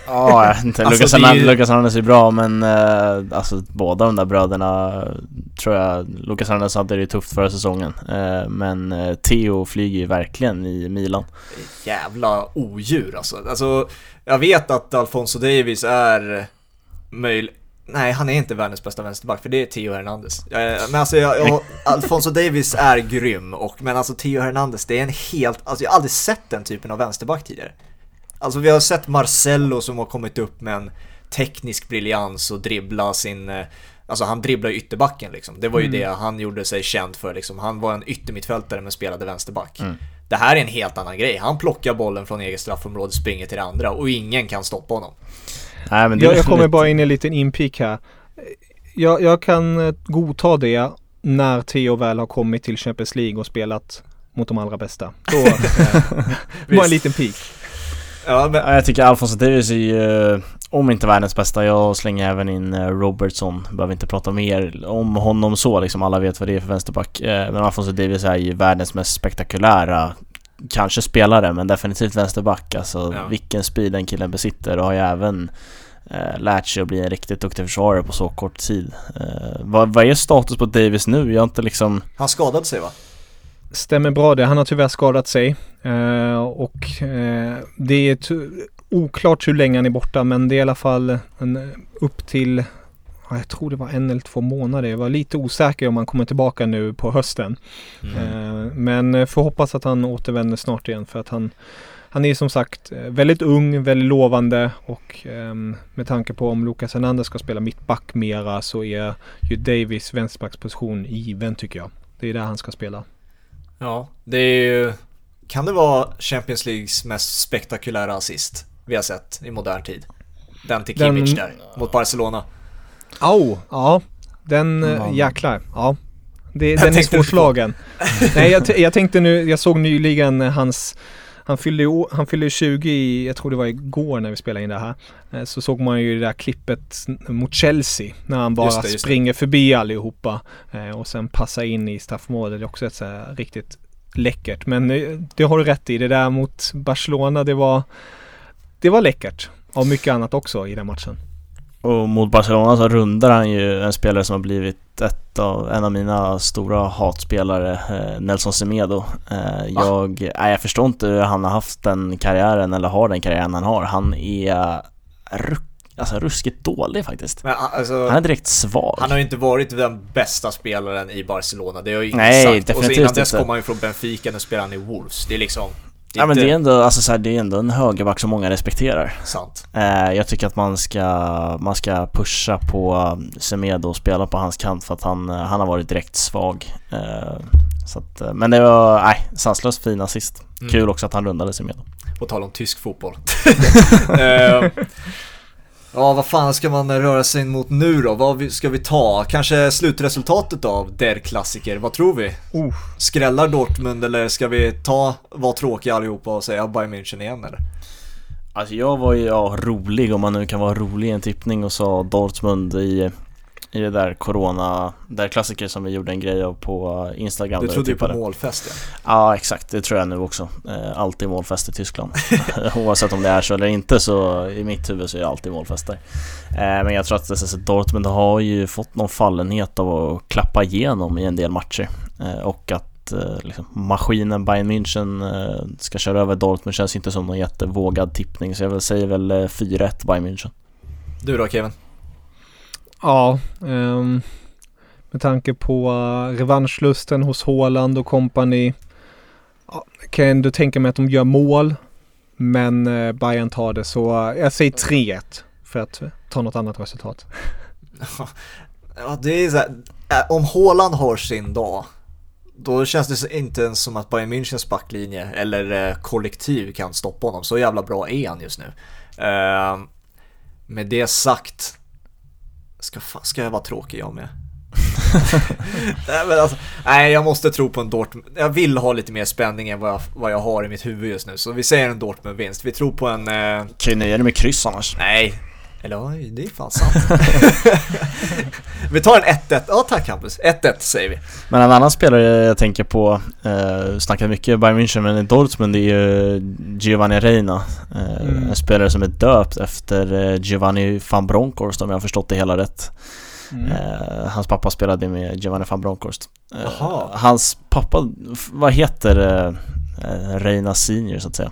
Ja, jag vet inte. alltså, Lucas, Hernandez, ju... Lucas Hernandez är bra men uh, alltså båda de där bröderna tror jag Lucas Hernandez hade det tufft förra säsongen. Uh, men uh, Theo flyger ju verkligen i Milan. Jävla odjur alltså. Alltså jag vet att Alfonso Davis är möjlig Nej, han är inte världens bästa vänsterback för det är Theo Hernandez. Men alltså, jag, jag, Alfonso Davis är grym, och, men alltså Theo Hernandez, det är en helt, alltså jag har aldrig sett den typen av vänsterback tidigare. Alltså vi har sett Marcello som har kommit upp med en teknisk briljans och dribbla sin eh, Alltså han dribblar ytterbacken liksom. Det var ju mm. det han gjorde sig känd för liksom. Han var en yttermittfältare men spelade vänsterback. Mm. Det här är en helt annan grej. Han plockar bollen från eget straffområde, springer till det andra och ingen kan stoppa honom. Nej, men jag, jag kommer bara in i en liten inpik här. Jag, jag kan eh, godta det när Theo väl har kommit till Champions League och spelat mot de allra bästa. Då var en liten pik. Ja, men... Jag tycker Alfonso Davies är ju, om inte världens bästa, jag slänger även in eh, Robertson. Behöver inte prata mer om honom så liksom, alla vet vad det är för vänsterback. Eh, men Alfonso Davies är ju världens mest spektakulära Kanske spelare, men definitivt vänsterback. Alltså ja. vilken speed den killen besitter och har ju även eh, lärt sig att bli en riktigt duktig försvarare på så kort tid. Eh, vad, vad är status på Davis nu? Jag har inte liksom... Han skadade sig va? Stämmer bra det. Han har tyvärr skadat sig. Uh, och uh, det är oklart hur länge han är borta men det är i alla fall en, upp till jag tror det var en eller två månader. Jag var lite osäker om han kommer tillbaka nu på hösten. Mm. Uh, men får hoppas att han återvänder snart igen för att han han är som sagt väldigt ung, väldigt lovande och um, med tanke på om Lucas Hernandez ska spela mittback mera så är ju Davis vänsterbacksposition given tycker jag. Det är där han ska spela. Ja, det är ju... Kan det vara Champions Leagues mest spektakulära assist vi har sett i modern tid? Den till Kimmich där, mot Barcelona. Au, ja. Den, mm. jäklar. Ja. Det, den är svårslagen. Nej, jag, jag tänkte nu, jag såg nyligen hans han fyllde, han fyllde 20 i, jag tror det var igår när vi spelade in det här. Eh, så såg man ju det där klippet mot Chelsea när han bara just det, just springer det. förbi allihopa eh, och sen passar in i straffområdet. Det är också ett så här riktigt läckert. Men eh, det har du rätt i. Det där mot Barcelona, det var, det var läckert. Och mycket annat också i den matchen. Och mot Barcelona så rundar han ju en spelare som har blivit ett av, en av mina stora hatspelare, eh, Nelson Semedo. Eh, jag, nej, jag förstår inte hur han har haft den karriären, eller har den karriären han har. Han är ruck, alltså, ruskigt dålig faktiskt. Men, alltså, han är direkt svag. Han har ju inte varit den bästa spelaren i Barcelona, det har ju ingen nej, sagt. Och så innan dess kom han ju från Benfica, nu spelar han i Wolves. Det är liksom Ja men det är ändå, alltså så här, det är ändå en högerback som många respekterar. Sant. Eh, jag tycker att man ska, man ska pusha på um, Semedo och spela på hans kant för att han, eh, han har varit direkt svag. Eh, så att, eh, men det var, nej, sanslöst fin assist. Mm. Kul också att han rundade Semedo. På tal om tysk fotboll. eh, Ja, vad fan ska man röra sig mot nu då? Vad ska vi ta? Kanske slutresultatet av Der Klassiker, vad tror vi? Uh. Skrällar Dortmund eller ska vi ta, vara tråkiga allihopa och säga Bayern München igen eller? Alltså jag var ju ja, rolig om man nu kan vara rolig i en tippning och sa Dortmund i i det där corona, där klassiker som vi gjorde en grej av på Instagram. Du trodde ju på målfest ja. Ja exakt, det tror jag nu också. Eh, alltid målfest i Tyskland. Oavsett om det är så eller inte så i mitt huvud så är det alltid målfest där. Eh, men jag tror att SS Dortmund har ju fått någon fallenhet av att klappa igenom i en del matcher. Eh, och att liksom, maskinen Bayern München ska köra över Dortmund känns inte som någon jättevågad tippning. Så jag säger väl 4-1 Bayern München. Du då Kevin? Ja, um, med tanke på uh, revanschlusten hos Håland och kompani ja, kan jag ändå tänka mig att de gör mål. Men uh, Bayern tar det så uh, jag säger 3-1 för att ta något annat resultat. ja, det är så här, om Håland har sin dag då känns det inte ens som att Bayern Münchens backlinje eller kollektiv kan stoppa honom. Så jävla bra är han just nu. Uh, med det sagt Ska, fan, ska jag vara tråkig jag med? nej, men alltså, nej, jag måste tro på en Dortmund. Jag vill ha lite mer spänning än vad jag, vad jag har i mitt huvud just nu. Så vi säger en Dortmund-vinst. Vi tror på en... Eh... Kan ju nöja dig med kryss annars. Nej, eller ja, det är fan sant. vi tar en 1-1. Ja tack Hampus. 1-1 säger vi. Men en annan spelare jag tänker på, eh, snackar mycket Bayern München men i Dortmund det är ju Giovanni Reina. Eh, mm. En spelare som är döpt efter eh, Giovanni van Bronckhorst om jag har förstått det hela rätt. Mm. Eh, hans pappa spelade med Giovanni van Bronckhorst. Eh, hans pappa, vad heter eh, eh, Reina Senior så att säga?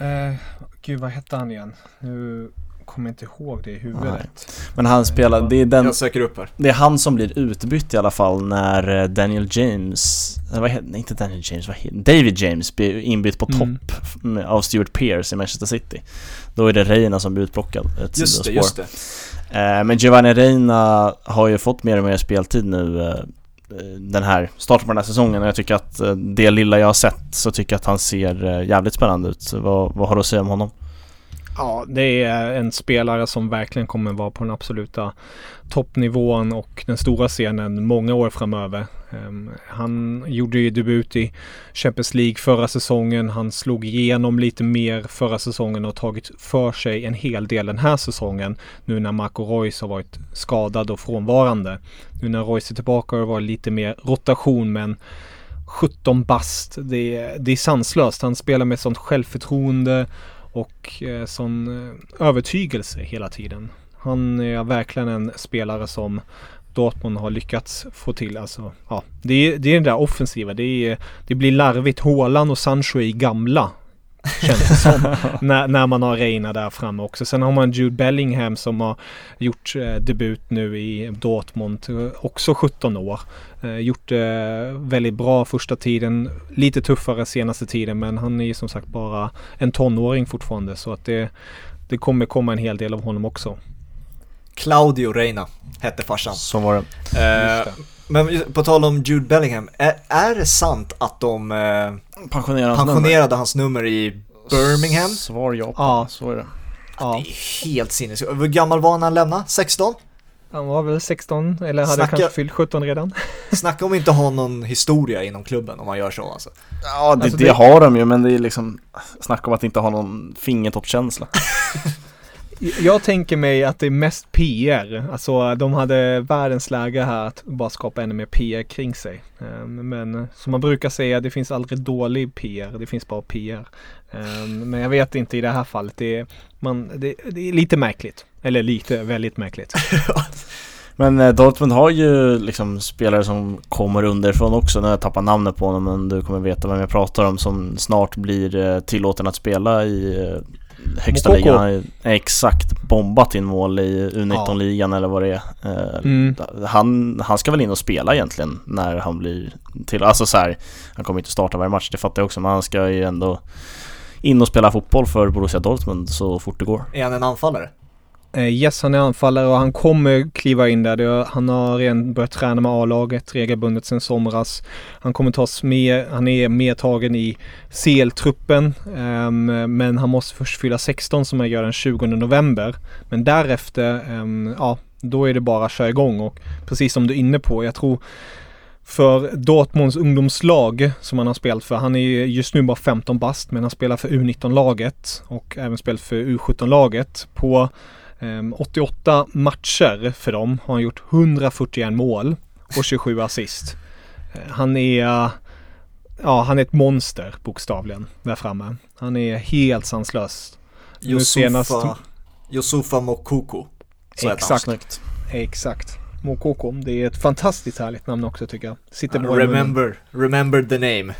Uh, gud vad hette han igen? Nu kommer inte ihåg det i huvudet. Nej. Men han spelar, det är den... Jag söker upp här. Det är han som blir utbytt i alla fall när eh, Daniel James, eller vad heter, nej inte Daniel James, vad heter, David James blir inbytt på mm. topp av Stuart Pearce i Manchester City. Då är det Reina som blir utplockad. Ett just det, just det. Eh, men Giovanni Reina har ju fått mer och mer speltid nu eh, den här starten på den här säsongen och jag tycker att det lilla jag har sett så tycker jag att han ser jävligt spännande ut. Vad, vad har du att säga om honom? Ja, det är en spelare som verkligen kommer vara på den absoluta toppnivån och den stora scenen många år framöver. Um, han gjorde ju debut i Champions League förra säsongen. Han slog igenom lite mer förra säsongen och tagit för sig en hel del den här säsongen. Nu när Marco Reus har varit skadad och frånvarande. Nu när Reus är tillbaka har det varit lite mer rotation men 17 bast. Det är, det är sanslöst. Han spelar med sånt självförtroende och eh, sån eh, övertygelse hela tiden. Han är verkligen en spelare som Dortmund har lyckats få till. Alltså, ja, det, är, det är den där offensiva. Det, är, det blir larvigt. Haaland och Sancho är gamla Känns det som. när, när man har Reina där framme också. Sen har man Jude Bellingham som har gjort eh, debut nu i Dortmund. Också 17 år. Eh, gjort det eh, väldigt bra första tiden. Lite tuffare senaste tiden men han är ju som sagt bara en tonåring fortfarande. Så att det, det kommer komma en hel del av honom också. Claudio Reina hette farsan. Så var det. Eh, men på tal om Jude Bellingham, är, är det sant att de eh, pensionerade, pensionerade hans, hans nummer i Birmingham? Svar ja Ja, så är det. Ja. Det är helt sinnessjukt. Hur gammal var han när han lämnade? 16? Han var väl 16 eller hade snacka, kanske fyllt 17 redan. snacka om inte ha någon historia inom klubben om man gör så alltså. Ja, det, alltså, det, det har de ju men det är liksom Snacka om att inte ha någon fingertoppskänsla. Jag tänker mig att det är mest PR. Alltså de hade världens läge här att bara skapa ännu mer PR kring sig. Ehm, men som man brukar säga, det finns aldrig dålig PR, det finns bara PR. Ehm, men jag vet inte i det här fallet, det är, man, det, det är lite märkligt. Eller lite, väldigt märkligt. Men eh, Dortmund har ju liksom spelare som kommer underifrån också. Nu har jag tappat namnet på honom men du kommer veta vem jag pratar om som snart blir eh, tillåten att spela i eh, högsta Mokoko. ligan. Exakt bombat in mål i U19-ligan ja. eller vad det är. Eh, mm. Han, han ska väl in och spela egentligen när han blir till, alltså så här, han kommer inte starta varje match, det fattar jag också, men han ska ju ändå in och spela fotboll för Borussia Dortmund så fort det går. Är han en anfallare? Eh, yes, han är anfallare och han kommer kliva in där. Han har redan börjat träna med A-laget regelbundet sedan somras. Han kommer tas med, han är medtagen i CL-truppen. Um, ehm, men han måste först fylla 16 som han gör den 20 november. Men därefter, um, ja, då är det bara att köra igång och precis som du är inne på, jag tror för Dortmunds ungdomslag som han har spelat för. Han är just nu bara 15 bast men han spelar för U19-laget och även spelat för U17-laget. På 88 matcher för dem har han gjort 141 mål och 27 assist. Eh, han är Ja, han är ett monster bokstavligen där framme. Han är helt sanslös. Josufa, Josufa Mokoko. Så Exakt. Exakt. Mokoko. Det är ett fantastiskt härligt namn också tycker jag. Sitter bra remember, remember the name.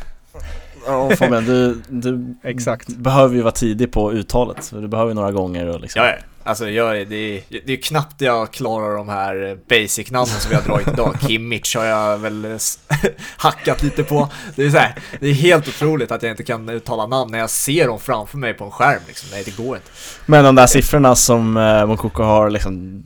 Ja Fabian, du, du Exakt. behöver ju vara tidig på uttalet. Du behöver några gånger och liksom. Ja, alltså jag, det, är, det är knappt jag klarar de här basic-namnen som vi har dragit idag. Kimmich har jag väl hackat lite på. Det är, så här, det är helt otroligt att jag inte kan uttala namn när jag ser dem framför mig på en skärm. Liksom. Nej, det går inte. Men de där siffrorna som eh, Mokoko har liksom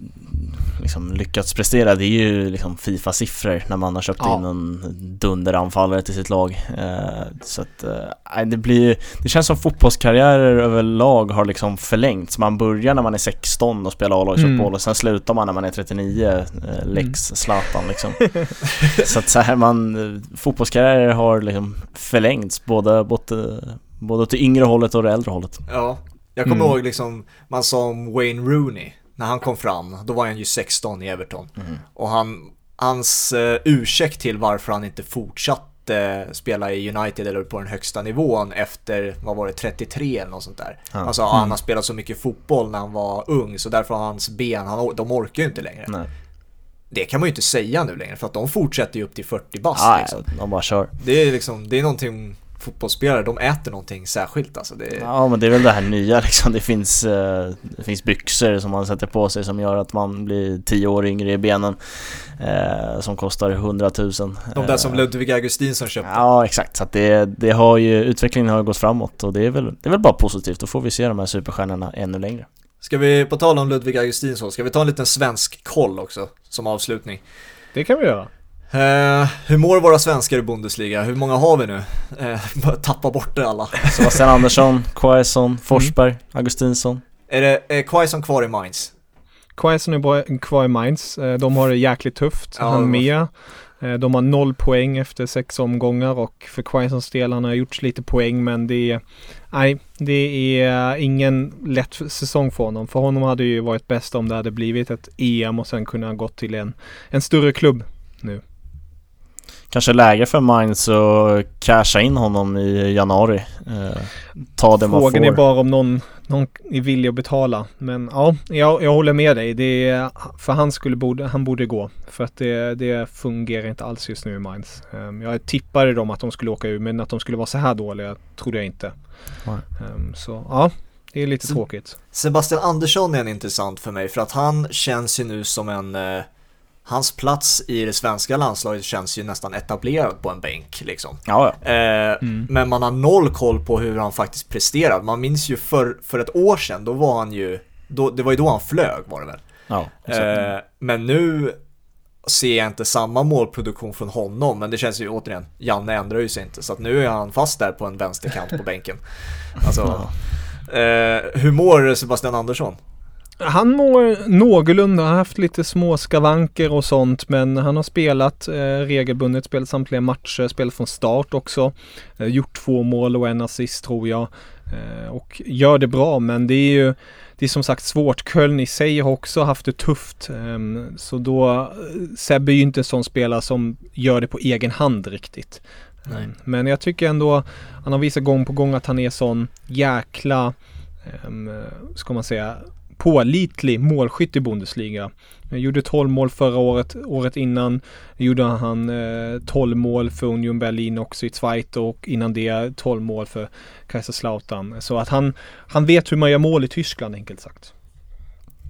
liksom lyckats prestera det är ju liksom Fifa-siffror när man har köpt ja. in en dunderanfallare till sitt lag. Eh, så att, eh, det blir det känns som fotbollskarriärer överlag har liksom förlängts. Man börjar när man är 16 och spelar A-lagsfotboll mm. och sen slutar man när man är 39, eh, lex mm. Zlatan liksom. så att så här, man, fotbollskarriärer har liksom förlängts både, både, både till yngre hållet och det äldre hållet. Ja, jag kommer mm. ihåg liksom, man sa om Wayne Rooney när han kom fram, då var han ju 16 i Everton. Mm. Och han, hans uh, ursäkt till varför han inte fortsatte spela i United eller på den högsta nivån efter, vad var det, 33 eller något sånt där. Ja. Att mm. han har spelat så mycket fotboll när han var ung så därför har hans ben, han, de orkar ju inte längre. Nej. Det kan man ju inte säga nu längre för att de fortsätter ju upp till 40 bast. Ja, liksom. de bara kör. Det är liksom, det är någonting fotbollsspelare, de äter någonting särskilt alltså. Det. Ja men det är väl det här nya liksom. Det finns, uh, det finns byxor som man sätter på sig som gör att man blir tio år yngre i benen. Uh, som kostar 100 000. De där som eh, Ludvig Augustinsson köpte. Ja exakt, så att det, det har ju, utvecklingen har gått framåt och det är väl, det är väl bara positivt. Då får vi se de här superstjärnorna ännu längre. Ska vi, på tal om Ludvig Augustinsson, ska vi ta en liten svensk koll också som avslutning? Det kan vi göra. Uh, hur mår våra svenskar i Bundesliga? Hur många har vi nu? Uh, tappa bort det alla. Sebastian Andersson, Quaison, Forsberg, mm. Augustinsson. Är det är Quaison kvar i Mainz? Quaison är kvar i Mainz. Eh, de har det jäkligt tufft. Ja, han med. De har noll poäng efter sex omgångar och för Quaisons del han har gjort lite poäng men det är Nej, det är ingen lätt säsong för honom. För honom hade det ju varit bäst om det hade blivit ett EM och sen kunna gått till en, en större klubb nu kanske läge för Mainz att casha in honom i januari. Eh, ta det Frågan man får. är bara om någon, någon är villig att betala. Men ja, jag, jag håller med dig. Det är, för han, skulle borde, han borde gå. För att det, det fungerar inte alls just nu i Mainz. Um, jag tippade dem att de skulle åka ur men att de skulle vara så här dåliga trodde jag inte. Um, så ja, det är lite tråkigt. Sebastian Andersson är en intressant för mig för att han känns ju nu som en eh hans plats i det svenska landslaget känns ju nästan etablerad på en bänk liksom. Ja, ja. Eh, mm. Men man har noll koll på hur han faktiskt presterar. Man minns ju för, för ett år sedan, då var han ju, då, det var ju då han flög var det väl? Ja, eh, men nu ser jag inte samma målproduktion från honom, men det känns ju återigen, Janne ändrar ju sig inte, så att nu är han fast där på en vänsterkant på bänken. Alltså, eh, hur mår Sebastian Andersson? Han mår någorlunda, har haft lite små skavanker och sånt men han har spelat eh, regelbundet, spelat samtliga matcher, spelat från start också. Eh, gjort två mål och en assist tror jag. Eh, och gör det bra men det är ju det är som sagt svårt. Köln i sig har också haft det tufft. Ehm, så då, eh, Sebbe är ju inte en sån spelare som gör det på egen hand riktigt. Nej. Ehm, men jag tycker ändå, han har visat gång på gång att han är sån jäkla, um, ska man säga, pålitlig målskytt i Bundesliga. Han gjorde 12 mål förra året. Året innan gjorde han eh, 12 mål för Union Berlin också i Zweite och innan det 12 mål för Kaiserslautern. Så att han, han vet hur man gör mål i Tyskland enkelt sagt.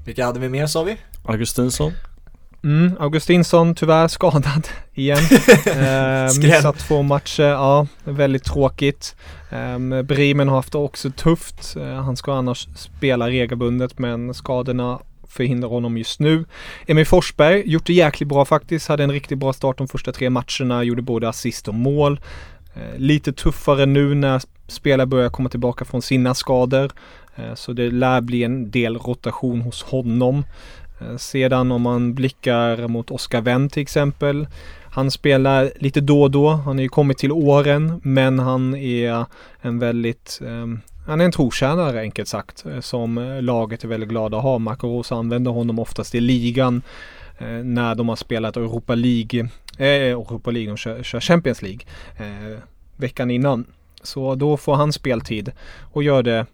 Vilka hade vi mer sa vi? Augustinsson. Mm, Augustinsson tyvärr skadad igen. eh, missat två matcher, ja, väldigt tråkigt. Eh, Bremen har haft det också tufft. Eh, han ska annars spela regelbundet men skadorna förhindrar honom just nu. Emil Forsberg, gjort det jäkligt bra faktiskt, hade en riktigt bra start de första tre matcherna, gjorde både assist och mål. Eh, lite tuffare nu när spelare börjar komma tillbaka från sina skador. Eh, så det lär bli en del rotation hos honom. Eh, sedan om man blickar mot Oscar Wendt till exempel. Han spelar lite då och då. Han är ju kommit till åren men han är en väldigt um, han är en trotjänare enkelt sagt eh, som eh, laget är väldigt glada att ha. Marco Rosa använder honom oftast i ligan eh, när de har spelat Europa League, eh, Europa League, de kör, kör Champions League eh, veckan innan. Så då får han speltid och gör det,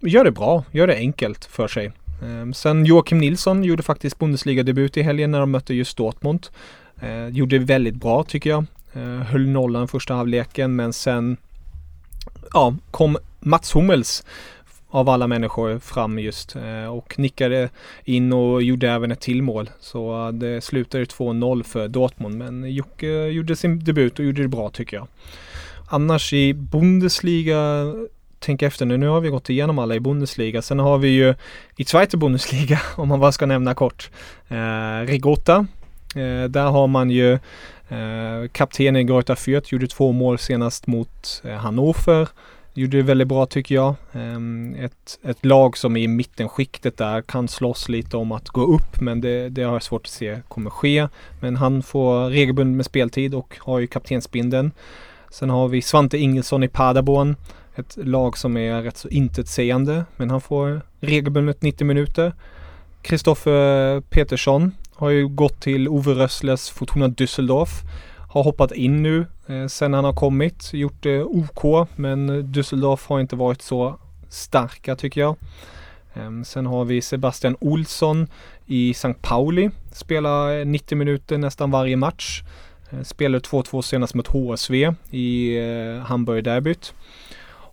gör det bra, gör det enkelt för sig. Ehm, sen Joakim Nilsson gjorde faktiskt Bundesliga-debut i helgen när de mötte just Dortmund. Ehm, gjorde väldigt bra tycker jag. Ehm, höll nollan första halvleken men sen ja, kom Mats Hummels av alla människor fram just eh, och nickade in och gjorde även ett till mål. Så eh, det slutade 2-0 för Dortmund men Jocke gjorde sin debut och gjorde det bra tycker jag. Annars i Bundesliga tänk efter nu, nu har vi gått igenom alla i Bundesliga. Sen har vi ju i Zweite Bundesliga, om man bara ska nämna kort, eh, Rigotta. Eh, där har man ju eh, kaptenen Greuta Fürth, gjorde två mål senast mot eh, Hannover. Gjorde det väldigt bra tycker jag. Eh, ett, ett lag som är i mittenskiktet där kan slåss lite om att gå upp men det, det har jag svårt att se kommer ske. Men han får regelbundet med speltid och har ju kaptensbindeln. Sen har vi Svante Ingelsson i Paderborn. Ett lag som är rätt så intetsägande men han får regelbundet 90 minuter. Kristoffer Petersson har ju gått till Ove Rössles Fortuna Düsseldorf. Har hoppat in nu eh, sen han har kommit. Gjort det OK men Düsseldorf har inte varit så starka tycker jag. Eh, sen har vi Sebastian Olsson i St. Pauli. Spelar 90 minuter nästan varje match. Eh, spelade 2-2 senast mot HSV i eh, Hamburg-derbyt.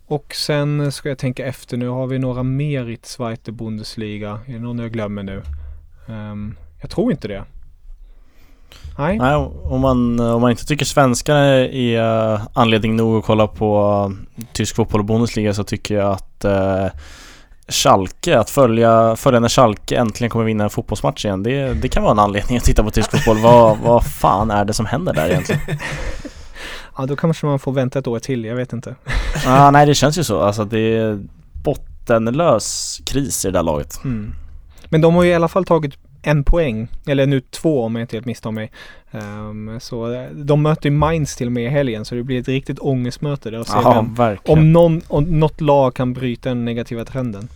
Och sen ska jag tänka efter nu, har vi några mer i Zweite Bundesliga? Är det någon jag glömmer nu? Um, jag tror inte det. Nej. Nej, om man, om man inte tycker svenskar är anledning nog att kolla på tysk fotboll och Bundesliga så tycker jag att uh, Schalke, att följa, följa när Schalke äntligen kommer vinna en fotbollsmatch igen det, det kan vara en anledning att titta på tysk fotboll. vad, vad fan är det som händer där egentligen? Ja, då kanske man får vänta ett år till, jag vet inte. ah, nej, det känns ju så. Alltså det är bottenlös kris i det där laget. Mm. Men de har ju i alla fall tagit en poäng, eller nu två om jag inte helt misstar mig. Um, så de möter ju Mainz till och med i helgen så det blir ett riktigt ångestmöte där och se Aha, verkligen. om, någon, om något lag kan bryta den negativa trenden.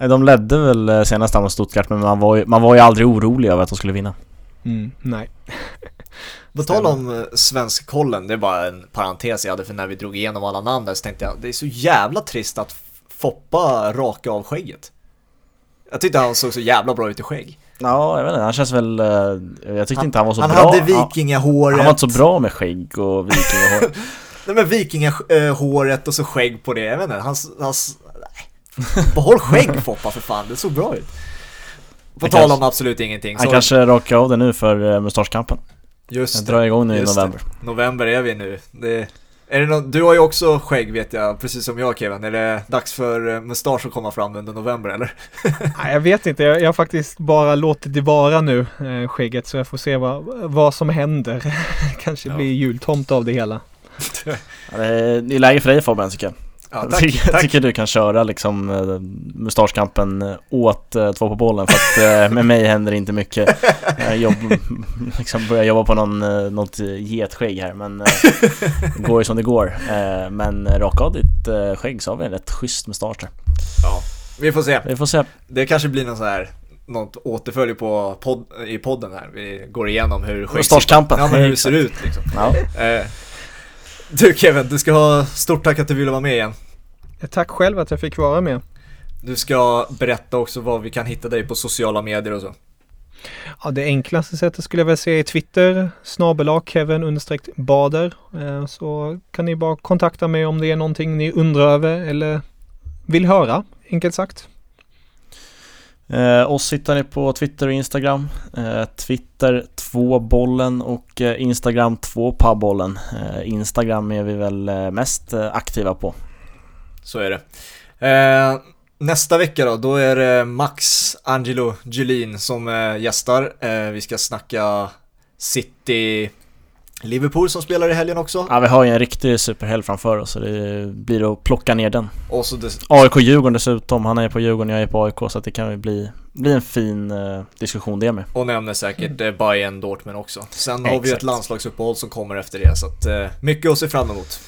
De ledde väl eh, senast mot Stuttgart men man var, ju, man var ju aldrig orolig över att de skulle vinna. Mm, nej. På tal om eh, svenskkollen, det är bara en parentes jag hade för när vi drog igenom alla namn där så tänkte jag det är så jävla trist att Foppa raka av skägget. Jag tyckte han såg så jävla bra ut i skägg. Ja, jag vet inte, han känns väl... Eh, jag tyckte han, inte han var så han bra. Han hade vikingahåret. Han var inte så bra med skägg och vikingahår. Nej men vikingahåret och så skägg på det, jag vet inte, han... han nej. Behåll skägg Foppa för fan, det såg bra ut. På tal om absolut ingenting. Han så... kanske rakar av det nu för uh, mustaschkampen. Just det. drar igång nu i november. Det. November är vi nu. Det, är det någon, du har ju också skägg vet jag, precis som jag Kevin. Är det dags för eh, mustasch att komma fram under november eller? Nej, jag vet inte, jag, jag har faktiskt bara låtit det vara nu, eh, skägget, så jag får se vad, vad som händer. Kanske ja. blir jultomt av det hela. ja, det är läge för dig Fabian tycker jag. Ja, tack, jag tycker, tycker du kan köra liksom uh, mustaschkampen åt uh, två på bollen för att med mig händer inte mycket. Jag jobb, liksom börjar jobba på någon, något getskägg här men det går ju som det går. men raka av ditt skägg så har vi en rätt schysst mustasch där. Ja, vi får se. Vi får se. Det kanske blir någon sån här något återfölj på podd, i podden här. Vi går igenom hur Mustaschkampen. Ja, men hur det ser ut liksom. Ja. Du Kevin, du ska ha stort tack att du ville vara med igen. Tack själv att jag fick vara med. Du ska berätta också var vi kan hitta dig på sociala medier och så. Ja, det enklaste sättet skulle jag väl säga är Twitter, snabel Kevin bader. Eh, så kan ni bara kontakta mig om det är någonting ni undrar över eller vill höra, enkelt sagt. Eh, oss hittar ni på Twitter och Instagram. Eh, Twitter 2bollen och eh, Instagram 2pabollen. Eh, Instagram är vi väl eh, mest eh, aktiva på. Så är det. Eh, nästa vecka då, då är det Max Angelo Julin som eh, gästar. Eh, vi ska snacka City Liverpool som spelar i helgen också. Ja, vi har ju en riktig superhelg framför oss så det blir att plocka ner den. Och så det... AIK-Djurgården dessutom. Han är på Djurgården, jag är på AIK så att det kan ju bli, bli en fin uh, diskussion det med. Och nämner säkert mm. Bayern Dortmund också. Sen Exakt. har vi ett landslagsuppehåll som kommer efter det så att uh, mycket att se fram emot.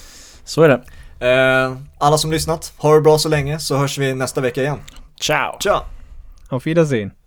Så är det. Uh, alla som lyssnat, ha det bra så länge så hörs vi nästa vecka igen. Ciao! Ciao! Auf Wiedersehen!